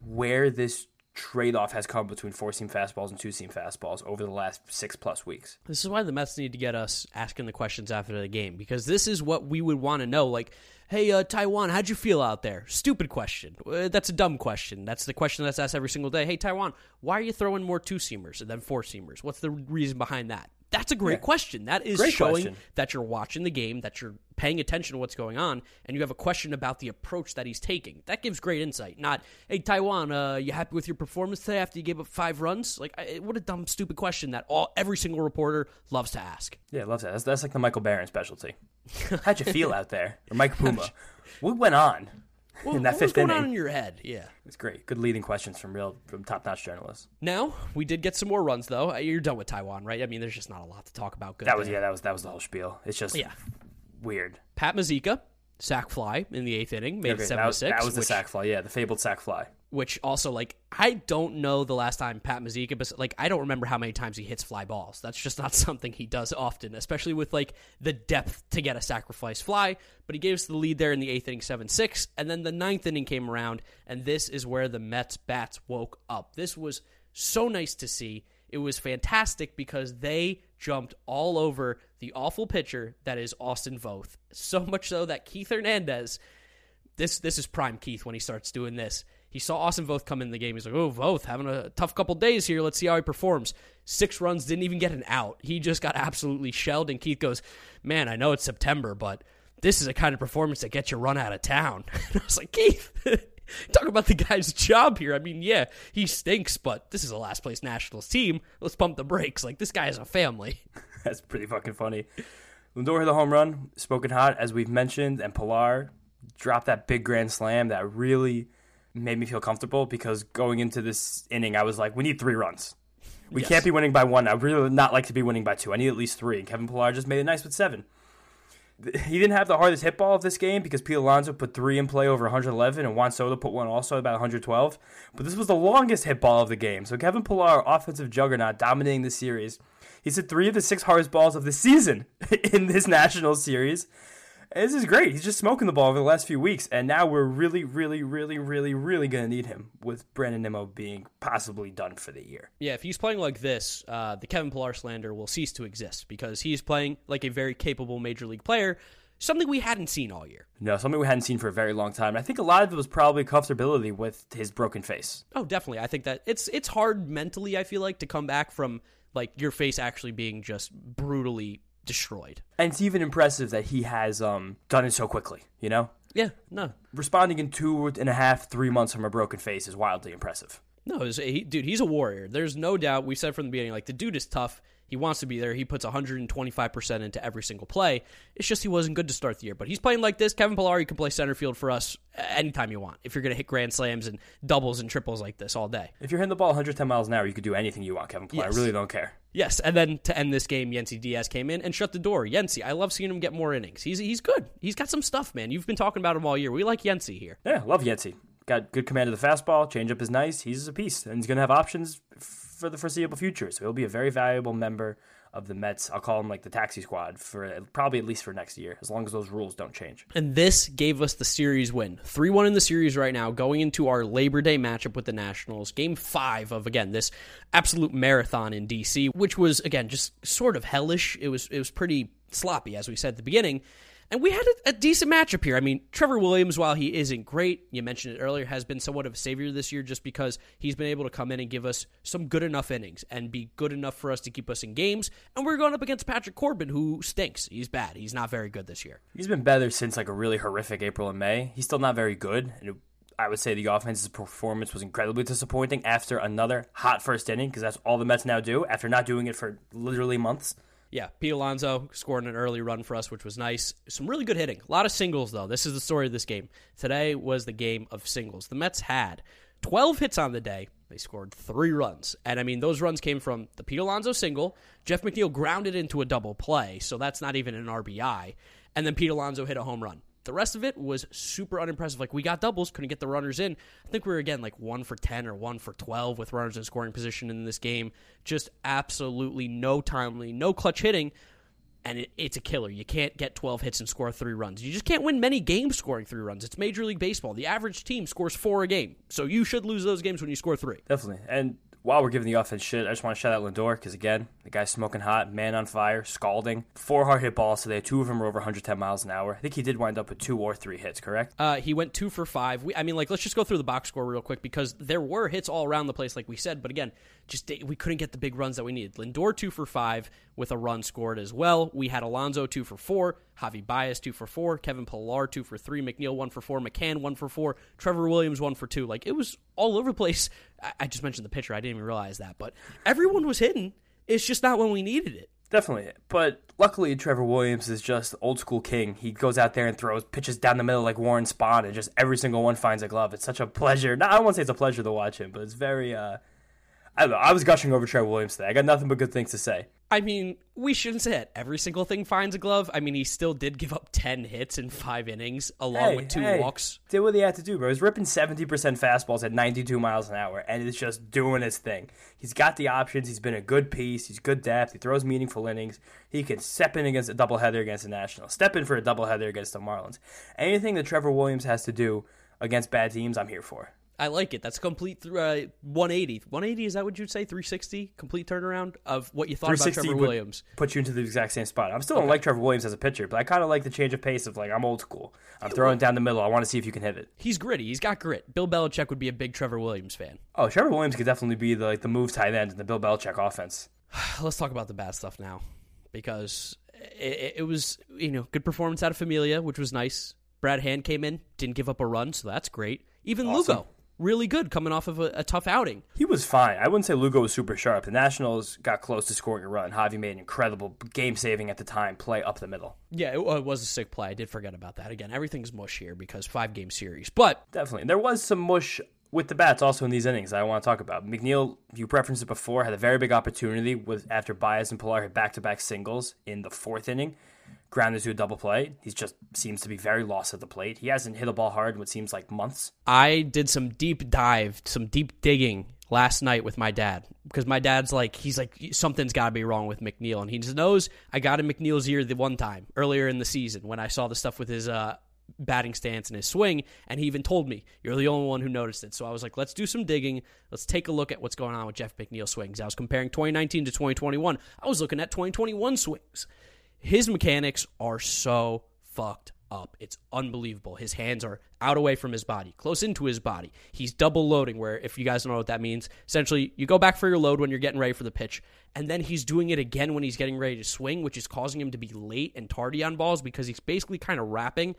Speaker 2: where this trade off has come between four seam fastballs and two seam fastballs over the last six plus weeks.
Speaker 1: This is why the Mets need to get us asking the questions after the game because this is what we would want to know. Like, hey, uh, Taijuan, how'd you feel out there? Stupid question. Uh, that's a dumb question. That's the question that's asked every single day. Hey, Taijuan, why are you throwing more two seamers than four seamers? What's the reason behind that? That's a great yeah. question. That is
Speaker 2: great
Speaker 1: showing
Speaker 2: question.
Speaker 1: that you're watching the game, that you're paying attention to what's going on, and you have a question about the approach that he's taking. That gives great insight. Not, hey, Taijuan, uh, you happy with your performance today after you gave up five runs? Like, I, what a dumb, stupid question that all every single reporter loves to ask.
Speaker 2: Yeah, loves that. That's, that's like the Michael Barron specialty. How'd you feel out there? Or Mike Puma? what went on?
Speaker 1: Well,
Speaker 2: in that
Speaker 1: what
Speaker 2: fifth
Speaker 1: was going
Speaker 2: inning.
Speaker 1: on in your head? Yeah.
Speaker 2: It's great. Good leading questions from real from top notch journalists.
Speaker 1: Now we did get some more runs though. Uh, You're done with Taijuan, right? I mean, there's just not a lot to talk about. Good.
Speaker 2: That was
Speaker 1: there.
Speaker 2: yeah, that was that was the whole spiel. It's just
Speaker 1: Yeah.
Speaker 2: weird.
Speaker 1: Pat Mazeika sac fly in the eighth inning, made
Speaker 2: Okay,
Speaker 1: it seven
Speaker 2: that, was,
Speaker 1: to six.
Speaker 2: that was the
Speaker 1: which,
Speaker 2: sac fly. Yeah, the fabled sac fly.
Speaker 1: Which also like I don't know the last time Pat Mazeika, but like I don't remember how many times he hits fly balls. That's just not something he does often, especially with like the depth to get a sacrifice fly. But he gave us the lead there in the eighth inning, seven six, and then the ninth inning came around, and this is where the Mets bats woke up. This was so nice to see. It was fantastic because they jumped all over the awful pitcher that is Austin Voth. So much so that Keith Hernandez, this this is prime Keith when he starts doing this. He saw Austin Voth come in the game. He's like, "Oh, Voth having a tough couple days here. Let's see how he performs." Six runs, didn't even get an out. He just got absolutely shelled. And Keith goes, "Man, I know it's September, but this is a kind of performance that gets you run out of town." And I was like, Keith. Talk about the guy's job here. I mean, yeah, he stinks, but this is a last place Nationals team. Let's pump the brakes. Like, this guy is a family.
Speaker 2: That's pretty fucking funny. Lindor hit the home run, spoken hot, as we've mentioned, and Pillar dropped that big grand slam that really made me feel comfortable because going into this inning, I was like, we need three runs. We
Speaker 1: Yes.
Speaker 2: can't be winning by one. I really would not like to be winning by two. I need at least three. And Kevin Pillar just made it nice with seven. He didn't have the hardest hit ball of this game because Pete Alonso put three in play over 111 and Juan Soto put one also about 112. But this was the longest hit ball of the game. So Kevin Pillar, offensive juggernaut, dominating the series. He's hit three of the six hardest balls of the season in this national series. This is great. He's just smoking the ball over the last few weeks, and now we're really, really, really, really, really going to need him with Brandon Nimmo being possibly done for the year.
Speaker 1: Yeah, if he's playing like this, uh, the Kevin Pillar slander will cease to exist because he's playing like a very capable major league player, something we hadn't seen all year.
Speaker 2: No, something we hadn't seen for a very long time. I think a lot of it was probably comfortability with his broken face.
Speaker 1: Oh, definitely. I think that it's it's hard mentally. I feel like to come back from like your face actually being just brutally destroyed.
Speaker 2: And it's even impressive that he has um, done it so quickly, you know?
Speaker 1: Yeah, no,
Speaker 2: Responding in two and a half, three months from a broken face is wildly impressive.
Speaker 1: No, it's- he, dude, he's a warrior. There's no doubt. We said from the beginning, like the dude is tough. He wants to be there. He puts 125% into every single play. It's just he wasn't good to start the year. But he's playing like this. Kevin Pillar, you can play center field for us anytime you want if you're going to hit grand slams and doubles and triples like this all day.
Speaker 2: If you're hitting the ball 110 miles an hour, you could do anything you want, Kevin Pillar. Yes. I really don't care.
Speaker 1: Yes, and then to end this game, Yennsy Diaz came in and shut the door. Yennsy, I love seeing him get more innings. He's he's good. He's got some stuff, man. You've been talking about him all year. We like Yennsy here.
Speaker 2: Yeah, love Yennsy. Got good command of the fastball. Changeup is nice. He's a piece, and he's going to have options for the foreseeable future. So he'll be a very valuable member of the Mets. I'll call him like the taxi squad for uh, probably at least for next year, as long as those rules don't change.
Speaker 1: And this gave us the series win. 3 1 in the series right now, going into our Labor Day matchup with the Nationals. Game five of, again, this absolute marathon in DC, which was, again, just sort of hellish. It was, it was pretty sloppy, as we said at the beginning. And we had a, a, decent matchup here. I mean, Trevor Williams, while he isn't great, you mentioned it earlier, has been somewhat of a savior this year just because he's been able to come in and give us some good enough innings and be good enough for us to keep us in games. And we're going up against Patrick Corbin, who stinks. He's bad. He's not very good this year.
Speaker 2: He's been better since like a really horrific April and May. He's still not very good. And I would say the offense's performance was incredibly disappointing after another hot first inning because that's all the Mets now do after not doing it for literally months
Speaker 1: yeah, Pete Alonso scored an early run for us, which was nice. Some really good hitting. A lot of singles, though. This is the story of this game. Today was the game of singles. The Mets had 12 hits on the day. They scored three runs. And I mean, those runs came from the Pete Alonso single. Jeff McNeil grounded into a double play, so that's not even an RBI. And then Pete Alonso hit a home run. The rest of it was super unimpressive. Like we got doubles, couldn't get the runners in. I think we were again like one for ten or one for twelve with runners in scoring position in this game. Just absolutely no timely, no clutch hitting, and it, it's a killer. You can't get twelve hits and score three runs. You just can't win many games scoring three runs. It's Major League Baseball. The average team scores four a game, so you should lose those games when you score three.
Speaker 2: Definitely, and while we're giving the offense shit, I just want to shout out Lindor because again, the guy's smoking hot, man on fire, scalding. Four hard hit balls today. Two of them were over 110 miles an hour. I think he did wind up with two or three hits. Correct?
Speaker 1: Uh, he went two for five. We, I mean, like let's just go through the box score real quick because there were hits all around the place, like we said. But again, just we couldn't get the big runs that we needed. Lindor two for five with a run scored as well. We had Alonso two for four, Javy Baez two for four, Kevin Pillar two for three, McNeil one for four, McCann one for four, Trevor Williams one for two. Like it was all over the place. I just mentioned the pitcher. I didn't even realize that, but everyone was hitting. It's just not when we needed it.
Speaker 2: Definitely. But luckily, Trevor Williams is just old school king. He goes out there and throws pitches down the middle like Warren Spahn, and just every single one finds a glove. It's such a pleasure. No, I won't say it's a pleasure to watch him, but it's very. Uh, I don't know. I was gushing over Trevor Williams today. I got nothing but good things to say.
Speaker 1: I mean, we shouldn't say it. Every single thing finds a glove. I mean, he still did give up 10 hits in five innings, along
Speaker 2: hey,
Speaker 1: with two
Speaker 2: hey,
Speaker 1: walks.
Speaker 2: Did what he had to do, bro. He's ripping 70% fastballs at 92 miles an hour, and it's just doing his thing. He's got the options. He's been a good piece. He's good depth. He throws meaningful innings. He can step in against a doubleheader against the Nationals, step in for a doubleheader against the Marlins. Anything that Trevor Williams has to do against bad teams, I'm here for.
Speaker 1: I like it. That's complete uh, 180. 180 is that what you'd say? 360 complete turnaround of what you thought about Trevor Williams.
Speaker 2: Put you into the exact same spot. I'm still okay. don't like Trevor Williams as a pitcher, but I kind of like the change of pace of like I'm old school. I'm throwing down the middle. I want to see if you can hit it.
Speaker 1: He's gritty. He's got grit. Bill Belichick would be a big Trevor Williams fan.
Speaker 2: Oh, Trevor Williams could definitely be the like the move tight end in the Bill Belichick offense.
Speaker 1: Let's talk about the bad stuff now, because it, it was you know good performance out of Familia, which was nice. Brad Hand came in, didn't give up a run, so that's great. Even awesome. Lugo really good coming off of a, a, tough outing.
Speaker 2: He was fine. I wouldn't say Lugo was super sharp. The Nationals got close to scoring a run. Javy made an incredible game saving at the time play up the middle.
Speaker 1: Yeah, it, uh, it, was a sick play. I did forget about that. Again, everything's mush here because five game series. But
Speaker 2: definitely, there was some mush with the bats also in these innings I want to talk about. McNeil, you referenced it before, had a very big opportunity with after Baez and Pillar had back to back singles in the fourth inning grounded to a double play. He just seems to be very lost at the plate. He hasn't hit a ball hard in what seems like months.
Speaker 1: I did some deep dive, some deep digging last night with my dad because my dad's like he's like something's got to be wrong with McNeil and he just knows I got in McNeil's ear the one time earlier in the season when I saw the stuff with his uh, batting stance and his swing and he even told me you're the only one who noticed it so I was like let's do some digging let's take a look at what's going on with Jeff McNeil swings I was comparing 2019 to 2021 I was looking at 2021 swings his mechanics are so fucked up. It's unbelievable. His hands are out away from his body, close into his body. He's double loading, where if you guys don't know what that means, essentially you go back for your load when you're getting ready for the pitch, and then he's doing it again when he's getting ready to swing, which is causing him to be late and tardy on balls because he's basically kind of wrapping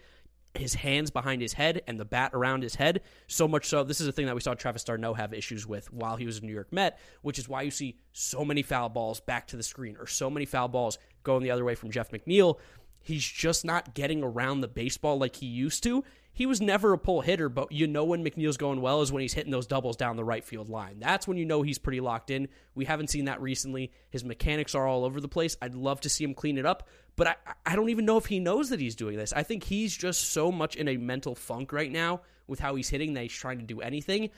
Speaker 1: his hands behind his head and the bat around his head. So much so, this is a thing that we saw Travis d'Arnaud have issues with while he was a New York Met, which is why you see so many foul balls back to the screen or so many foul balls going the other way from Jeff McNeil. He's just not getting around the baseball like he used to. He was never a pull hitter, but you know when McNeil's going well is when he's hitting those doubles down the right field line. That's when you know he's pretty locked in. We haven't seen that recently. His mechanics are all over the place. I'd love to see him clean it up, but I, I don't even know if he knows that he's doing this. I think he's just so much in a mental funk right now with how he's hitting that he's trying to do anything.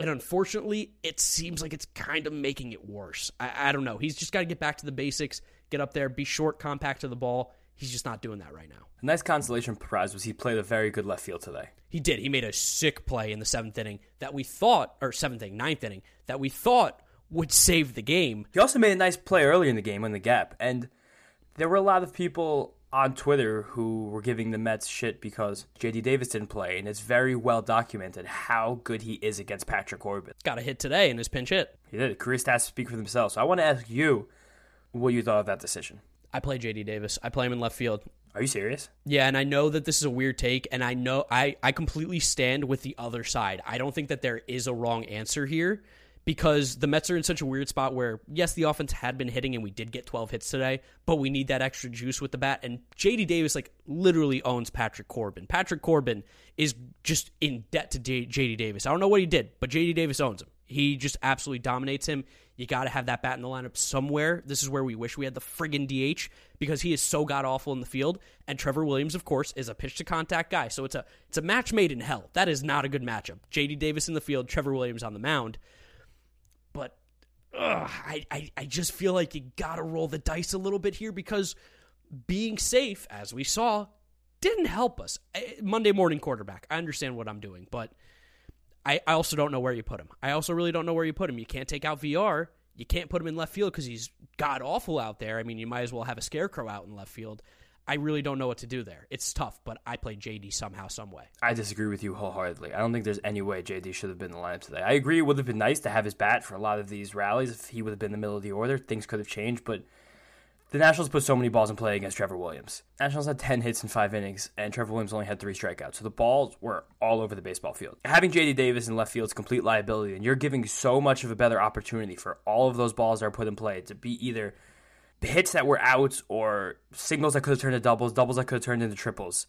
Speaker 1: And unfortunately, it seems like it's kind of making it worse. I, I don't know. He's just got to get back to the basics, get up there, be short, compact to the ball. He's just not doing that right now.
Speaker 2: A nice consolation prize was he played a very good left field today.
Speaker 1: He did. He made a sick play in the seventh inning that we thought, or seventh inning, ninth inning, that we thought would save the game.
Speaker 2: He also made a nice play earlier in the game in the gap. And there were a lot of people on Twitter who were giving the Mets shit because JD Davis didn't play, and it's very well documented how good he is against Patrick Corbin.
Speaker 1: Got a hit today in his pinch hit.
Speaker 2: He did. Career stats speak for themselves. So I want to ask you what you thought of that decision.
Speaker 1: I play JD Davis. I play him in left field.
Speaker 2: Are you serious?
Speaker 1: Yeah, and I know that this is a weird take, and I know I, I completely stand with the other side. I don't think that there is a wrong answer here because the Mets are in such a weird spot where, yes, the offense had been hitting and we did get 12 hits today, but we need that extra juice with the bat. And JD Davis, like, literally owns Patrick Corbin. Patrick Corbin is just in debt to JD Davis. I don't know what he did, but JD Davis owns him. He just absolutely dominates him. You got to have that bat in the lineup somewhere. This is where we wish we had the friggin' DH because he is so god awful in the field. And Trevor Williams, of course, is a pitch to contact guy. So it's a it's a match made in hell. That is not a good matchup. JD Davis in the field, Trevor Williams on the mound. Ugh, I, I I just feel like you got to roll the dice a little bit here because being safe, as we saw, didn't help us. Monday morning quarterback. I understand what I'm doing, but I, I also don't know where you put him. I also really don't know where you put him. You can't take out Villar. You can't put him in left field because he's god awful out there. I mean, you might as well have a scarecrow out in left field. I really don't know what to do there. It's tough, but I play JD somehow, some way.
Speaker 2: I disagree with you wholeheartedly. I don't think there's any way JD should have been in the lineup today. I agree it would have been nice to have his bat for a lot of these rallies. If he would have been in the middle of the order, things could have changed, but the Nationals put so many balls in play against Trevor Williams. Nationals had 10 hits in five innings, and Trevor Williams only had three strikeouts. So the balls were all over the baseball field. Having JD Davis in left field is complete liability, and you're giving so much of a better opportunity for all of those balls that are put in play to be either hits that were outs or singles that could have turned into doubles, doubles that could have turned into triples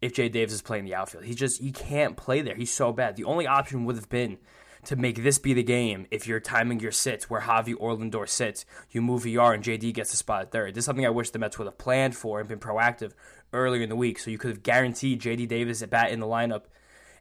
Speaker 2: if Jay Davis is playing the outfield. He just he can't play there. He's so bad. The only option would have been to make this be the game if you're timing your sits where Javy or Lindor sits, you move Villar and JD gets the spot at third. This is something I wish the Mets would have planned for and been proactive earlier in the week so you could have guaranteed JD Davis at bat in the lineup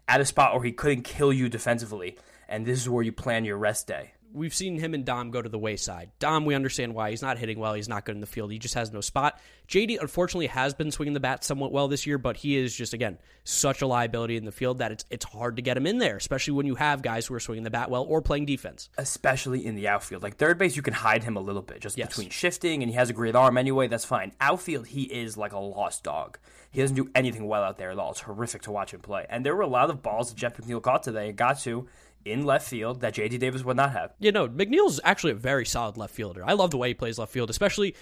Speaker 2: at a spot where he couldn't kill you defensively. And this is where you plan your rest day
Speaker 1: we've seen him and Dom go to the wayside. Dom, we understand why he's not hitting well. He's not good in the field. He just has no spot. JD, unfortunately, has been swinging the bat somewhat well this year, but he is just again such a liability in the field that it's it's hard to get him in there, especially when you have guys who are swinging the bat well or playing defense.
Speaker 2: Especially in the outfield, like third base, you can hide him a little bit just yes. between shifting, and he has a great arm anyway. That's fine. Outfield, he is like a lost dog. He doesn't do anything well out there at all. It's horrific to watch him play. And there were a lot of balls that Jeff McNeil caught today and got to in left field that JD Davis would not have.
Speaker 1: You know, McNeil's actually a very solid left fielder. I love the way he plays left field, especially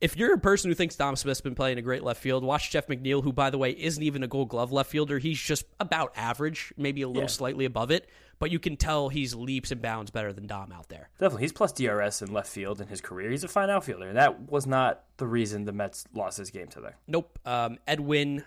Speaker 1: if you're a person who thinks Dom Smith's been playing a great left field. Watch Jeff McNeil, who, by the way, isn't even a gold glove left fielder. He's just about average, maybe a little yeah. slightly above it, but you can tell he's leaps and bounds better than Dom out there.
Speaker 2: Definitely. He's plus DRS in left field in his career. He's a fine outfielder. And that was not the reason the Mets lost this game today.
Speaker 1: Nope. Um, Edwin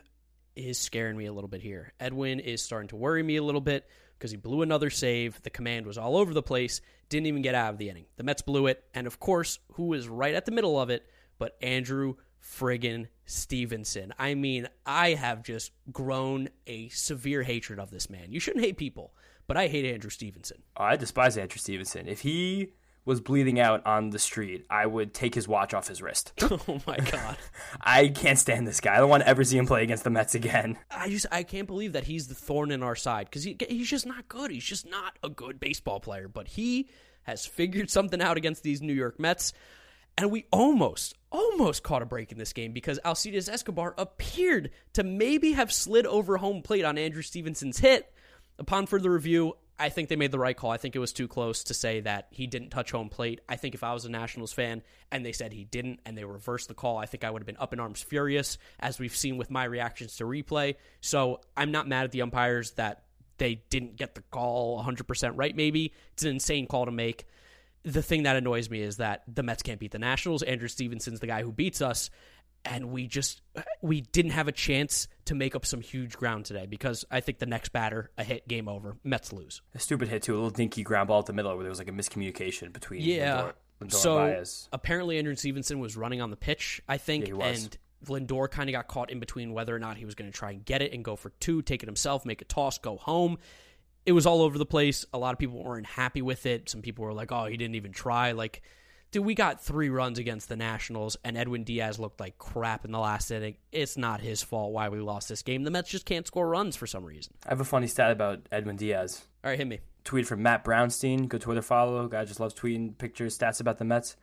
Speaker 1: is scaring me a little bit here. Edwin is starting to worry me a little bit because he blew another save. The command was all over the place, didn't even get out of the inning. The Mets blew it, and of course, who was right at the middle of it but Andrew friggin' Stevenson. I mean, I have just grown a severe hatred of this man. You shouldn't hate people, but I hate Andrew Stevenson.
Speaker 2: I despise Andrew Stevenson. If he was bleeding out on the street, I would take his watch off his wrist.
Speaker 1: oh my god.
Speaker 2: I can't stand this guy. I don't want to ever see him play against the Mets again.
Speaker 1: I just I can't believe that he's the thorn in our side cuz he he's just not good. He's just not a good baseball player, but he has figured something out against these New York Mets. And we almost, almost caught a break in this game because Alcides Escobar appeared to maybe have slid over home plate on Andrew Stevenson's hit. Upon further review, I think they made the right call. I think it was too close to say that he didn't touch home plate. I think if I was a Nationals fan and they said he didn't and they reversed the call, I think I would have been up in arms furious, as we've seen with my reactions to replay. So I'm not mad at the umpires that they didn't get the call 100% right, maybe. It's an insane call to make. The thing that annoys me is that the Mets can't beat the Nationals. Andrew Stevenson's the guy who beats us and we just we didn't have a chance to make up some huge ground today because I think the next batter a hit game over Mets lose.
Speaker 2: A stupid hit too, a little dinky ground ball at the middle where there was like a miscommunication between
Speaker 1: yeah.
Speaker 2: Lindor, Lindor
Speaker 1: so
Speaker 2: and Baez.
Speaker 1: apparently Andrew Stevenson was running on the pitch, I think,
Speaker 2: Yeah,
Speaker 1: and Lindor kind of got caught in between whether or not he was going to try and get it and go for two, take it himself, make a toss, go home. It was all over the place. A lot of people weren't happy with it. Some people were like, "Oh, he didn't even try." Like dude, we got three runs against the Nationals, and Edwin Diaz looked like crap in the last inning. It's not his fault why we lost this game. The Mets just can't score runs for some reason.
Speaker 2: I have a funny stat about Edwin Diaz.
Speaker 1: All right, hit me.
Speaker 2: Tweet from Matt Brownstein. Good Twitter follow. Guy just loves tweeting pictures, stats about the Mets.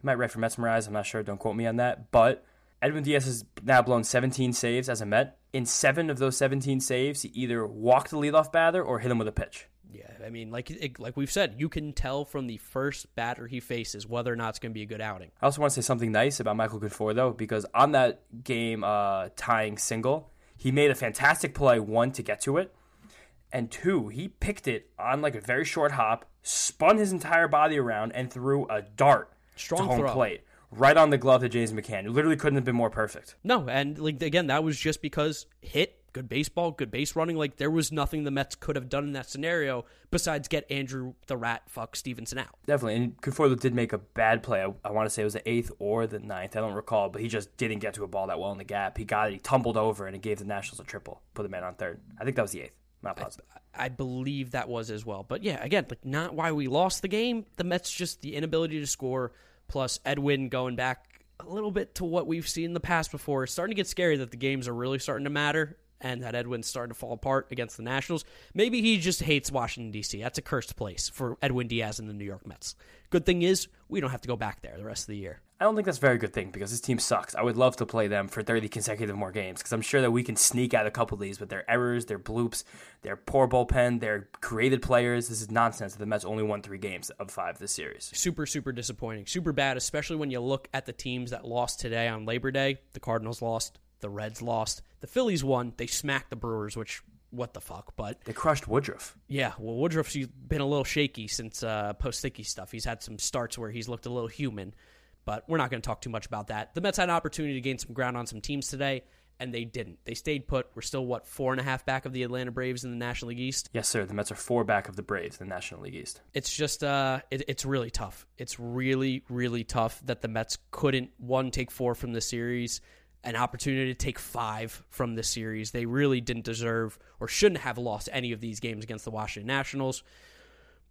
Speaker 2: He might write for Metsmerized. I'm not sure. Don't quote me on that. But Edwin Diaz has now blown 17 saves as a Met. In seven of those 17 saves, he either walked the leadoff batter or hit him with a pitch.
Speaker 1: Yeah, I mean, like it, like we've said, you can tell from the first batter he faces whether or not it's going to be a good outing.
Speaker 2: I also want to say something nice about Michael Conforto though, because on that game uh, tying single, he made a fantastic play. One to get to it, and two, he picked it on like a very short hop, spun his entire body around, and threw a dart
Speaker 1: Strong
Speaker 2: to home
Speaker 1: throw.
Speaker 2: plate, right on the glove to James McCann. It literally couldn't have been more perfect.
Speaker 1: No, and like again, that was just because hit, good baseball, good base running. Like there was nothing the Mets could have done in that scenario besides get Andrew the Rat fuck Stevenson out.
Speaker 2: Definitely, and Conforto did make a bad play. I, I want to say it was the eighth or the ninth. I don't recall, but he just didn't get to a ball that well in the gap. He got it, he tumbled over, and it gave the Nationals a triple. Put the man on third. I think that was the eighth. Not positive.
Speaker 1: I believe that was as well. But yeah, again, like not why we lost the game. The Mets just the inability to score, plus Edwin going back a little bit to what we've seen in the past before. It's starting to get scary that the games are really starting to matter and that Edwin's starting to fall apart against the Nationals. Maybe he just hates Washington D.C. That's a cursed place for Edwin Diaz and the New York Mets. Good thing is we don't have to go back there the rest of the year.
Speaker 2: I don't think that's a very good thing because this team sucks. I would love to play them for 30 consecutive more games because I'm sure that we can sneak out a couple of these with their errors, their bloops, their poor bullpen, their created players. This is nonsense that the Mets only won three games of five this series.
Speaker 1: super super disappointing super bad especially when you look at the teams that lost today on labor day the cardinals lost the reds lost. The phillies won. They smacked the brewers which what the fuck but
Speaker 2: They crushed Woodruff.
Speaker 1: yeah well woodruff's been a little shaky since uh post sticky stuff. He's had some starts where he's looked a little human but we're not going to talk too much about that. The mets had an opportunity to gain some ground on some teams today and they didn't. They stayed put. We're still what four and a half back of the atlanta braves in the national league east?
Speaker 2: Yes, sir. The Mets are four back of the Braves in the National League East.
Speaker 1: it's just uh it, it's really tough. It's really really tough that the mets couldn't one take four from the series an opportunity to take five from the series. They really didn't deserve or shouldn't have lost any of these games against the washington nationals.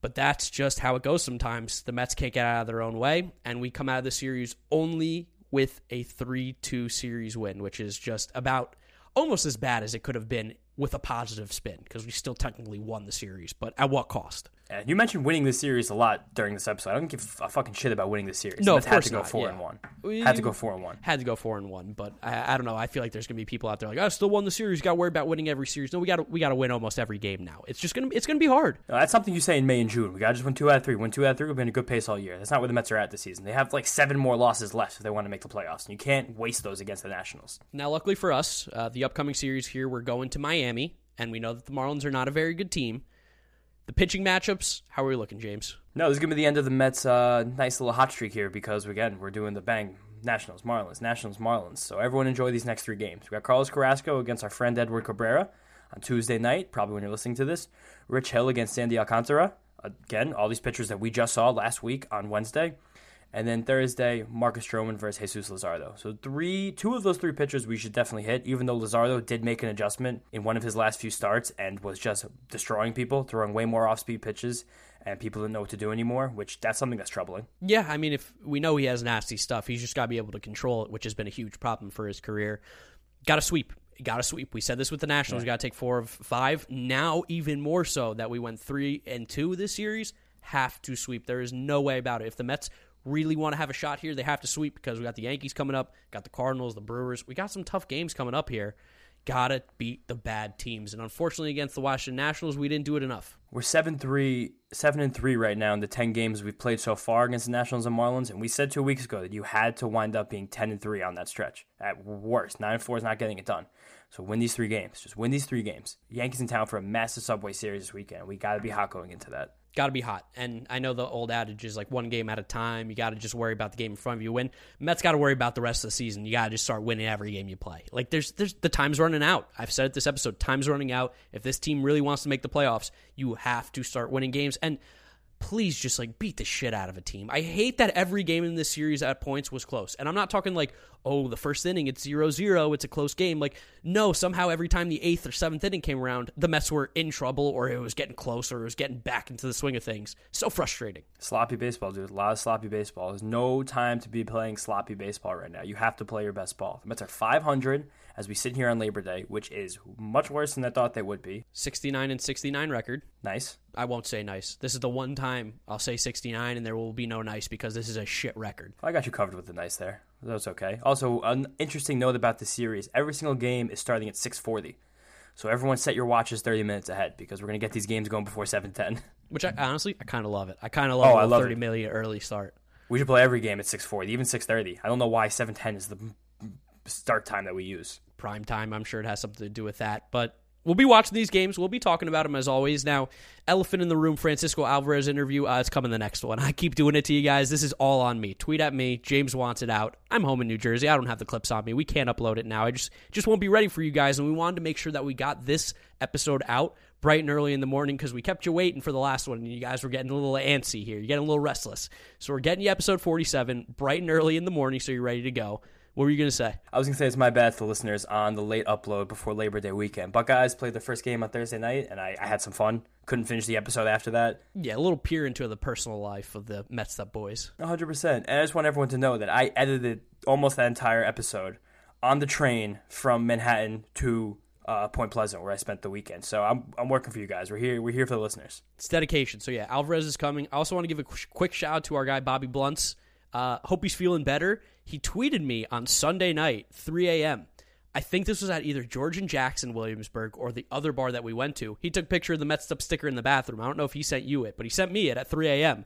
Speaker 1: But that's just how it goes sometimes. The mets can't get out of their own way and we come out of the series only with a 3-2 series win which is just about almost as bad as it could have been with a positive spin because we still technically won the series but at what cost
Speaker 2: And you mentioned winning the series a lot during this episode. I don't give a fucking shit about winning the series.
Speaker 1: No, of
Speaker 2: Mets had to go
Speaker 1: not,
Speaker 2: four
Speaker 1: yeah.
Speaker 2: and one.
Speaker 1: We-
Speaker 2: Had to go four and one.
Speaker 1: had to go four and one, but I, I don't know. I feel like there's gonna be people out there like, I still won the series. Got to worry about winning every series. No, we got to we got to win almost every game now. It's just gonna it's gonna be hard.
Speaker 2: No, that's something you say in May and June. We got to just win two out of three. Win two out of three. We've been a good pace all year. That's not where the Mets are at this season. They have like seven more losses left if they want to make the playoffs, and you can't waste those against the Nationals.
Speaker 1: Now, luckily for us, uh, the upcoming series here, we're going to Miami, and we know that the Marlins are not a very good team. The pitching matchups, how are we looking, James?
Speaker 2: No, this is gonna be the end of the Mets' uh, nice little hot streak here because again we're doing the bang Nationals, Marlins, Nationals, Marlins. So everyone enjoy these next three games. We got Carlos Carrasco against our friend Edward Cabrera on Tuesday night, probably when you're listening to this. Rich Hill against Sandy Alcantara. Again, all these pitchers that we just saw last week on Wednesday. And then Thursday, Marcus Stroman versus Jesus Luzardo. So three, two of those three pitchers we should definitely hit. Even though Luzardo did make an adjustment in one of his last few starts and was just destroying people, throwing way more off-speed pitches, and people didn't know what to do anymore. Which that's something that's troubling.
Speaker 1: Yeah, I mean, if we know he has nasty stuff, he's just got to be able to control it, which has been a huge problem for his career. Got to sweep. Got to sweep. We said this with the Nationals. We Got to take four of five. Now, even more so that we went three and two this series, have to sweep. There is no way about it. If the Mets really want to have a shot here, they have to sweep because we got the Yankees coming up, got the Cardinals, the Brewers. We got some tough games coming up here. gotta beat the bad teams. And unfortunately, against the Washington Nationals, we didn't do it enough.
Speaker 2: We're seven three, seven and three right now in the ten games we've played so far against the Nationals and Marlins, and we said two weeks ago that you had to wind up being ten and three on that stretch. At worst, nine and four is not getting it done. So win these three games. Just win these three games. Yankees in town for a massive Subway Series this weekend. We got to be hot going into that
Speaker 1: got to be hot. And I know the old adage is like one game at a time. You got to just worry about the game in front of you. Win. Mets got to worry about the rest of the season. You got to just start winning every game you play. Like there's there's the time's running out. I've said it this episode. Time's running out. If this team really wants to make the playoffs, you have to start winning games. And please just like beat the shit out of a team. I hate that every game in this series at points was close. And I'm not talking like, oh, the first inning, it's 0 0, it's a close game. Like, no, somehow every time the eighth or seventh inning came around, the Mets were in trouble or it was getting close or it was getting back into the swing of things. So frustrating.
Speaker 2: Sloppy baseball, dude. A lot of sloppy baseball. There's no time to be playing sloppy baseball right now. You have to play your best ball. The Mets are 500 as we sit here on Labor Day, which is much worse than I thought they would be.
Speaker 1: 69 and 69 record.
Speaker 2: Nice.
Speaker 1: I won't say nice. This is the one time I'll say 69 and there will be no nice because this is a shit record.
Speaker 2: I got you covered with the nice there. That's okay. Also, an interesting note about the series: every single game is starting at 6:40. So everyone set your watches 30 minutes ahead because we're gonna get these games going before 7:10.
Speaker 1: Which I honestly, I kind of love it. I kind of oh, love oh, I love 30 it. minute early start.
Speaker 2: We should play every game at 6:40, even 6:30. I don't know why 7:10 is the start time that we use
Speaker 1: prime time. I'm sure it has something to do with that. But we'll be watching these games. We'll be talking about them as always. Now, elephant in the room, Francisco Alvarez interview. Uh, it's coming the next one. I keep doing it to you guys. This is all on me. Tweet at me. James wants it out. I'm home in New Jersey. I don't have the clips on me. We can't upload it now. I just just won't be ready for you guys. And we wanted to make sure that we got this episode out bright and early in the morning because we kept you waiting for the last one and you guys were getting a little antsy here. You're getting a little restless. So we're getting you episode 47 bright and early in the morning so you're ready to go. What were you going to say?
Speaker 2: I was going to say it's my bad to the listeners on the late upload before Labor Day weekend. Buckeyes played their first game on Thursday night, and I, I had some fun. Couldn't finish the episode after that.
Speaker 1: Yeah, a little peer into the personal life of the Mets Up boys.
Speaker 2: 100%. And I just want everyone to know that I edited almost that entire episode on the train from Manhattan to uh, Point Pleasant, where I spent the weekend. So I'm, I'm working for you guys. We're here. We're here for the listeners.
Speaker 1: It's dedication. So yeah, Alvarez is coming. I also want to give a quick shout out to our guy Bobby Blunts. Uh, hope he's feeling better. He tweeted me on Sunday night, 3 a.m. I think this was at either George and Jackson Williamsburg or the other bar that we went to. He took a picture of the Mets up sticker in the bathroom. I don't know if he sent you it, but he sent me it at 3 a.m.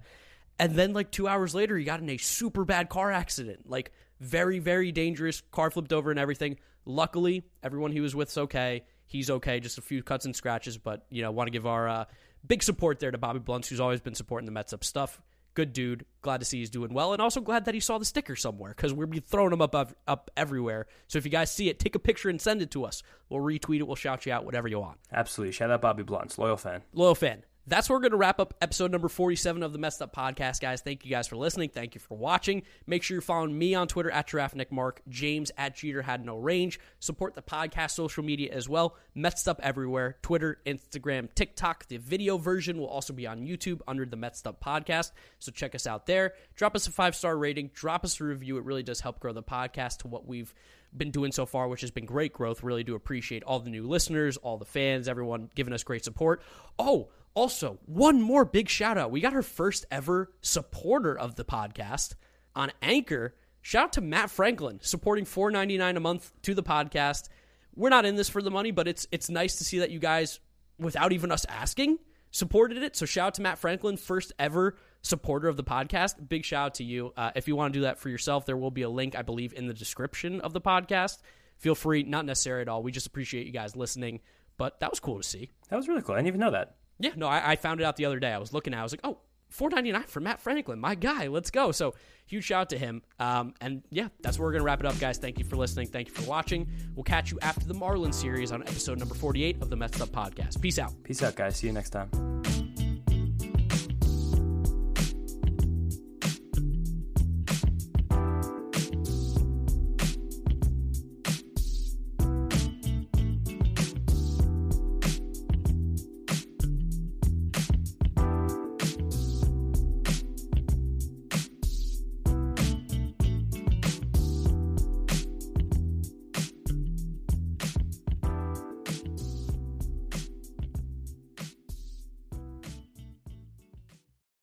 Speaker 1: And then, like two hours later, he got in a super bad car accident. Like, very, very dangerous. Car flipped over and everything. Luckily, everyone he was with is okay. He's okay. Just a few cuts and scratches, but, you know, want to give our uh, big support there to Bobby Blunts, who's always been supporting the Mets up stuff good dude. Glad to see he's doing well, and also glad that he saw the sticker somewhere because we'll be throwing them up up everywhere. So if you guys see it, take a picture and send it to us. We'll retweet it. We'll shout you out, whatever you want.
Speaker 2: Absolutely. Shout out Bobby Blunts, loyal fan.
Speaker 1: Loyal fan that's where we're going to wrap up episode number 47 of the Mets Up Podcast, guys. Thank you guys for listening. Thank you for watching. Make sure you're following me on Twitter at Giraffe Nick Mark, James at Jeter Had No Range. Support the podcast social media as well. Mets Up everywhere Twitter, Instagram, TikTok. The video version will also be on YouTube under the Mets Up Podcast. So check us out there. Drop us a five star rating, drop us a review. It really does help grow the podcast to what we've been doing so far, which has been great growth. Really do appreciate all the new listeners, all the fans, everyone giving us great support. Oh, also, one more big shout out. We got our first ever supporter of the podcast on Anchor. Shout out to Matt Franklin supporting $4.99 a month to the podcast. We're not in this for the money, but it's it's nice to see that you guys, without even us asking, supported it. So shout out to Matt Franklin, first ever supporter of the podcast. Big shout out to you. Uh, if you want to do that for yourself, there will be a link, I believe, in the description of the podcast. Feel free, not necessary at all. We just appreciate you guys listening. But that was cool to see.
Speaker 2: That was really cool. I didn't even know that.
Speaker 1: Yeah, no, I, I found it out the other day. I was looking at, it, I was like, oh, 499 for Matt Franklin, my guy. Let's go. So huge shout out to him. Um, and yeah, that's where we're gonna wrap it up, guys. Thank you for listening. Thank you for watching. We'll catch you after the Marlins series on episode number forty eight of the Mets Up Podcast. Peace out.
Speaker 2: Peace out, guys. See you next time.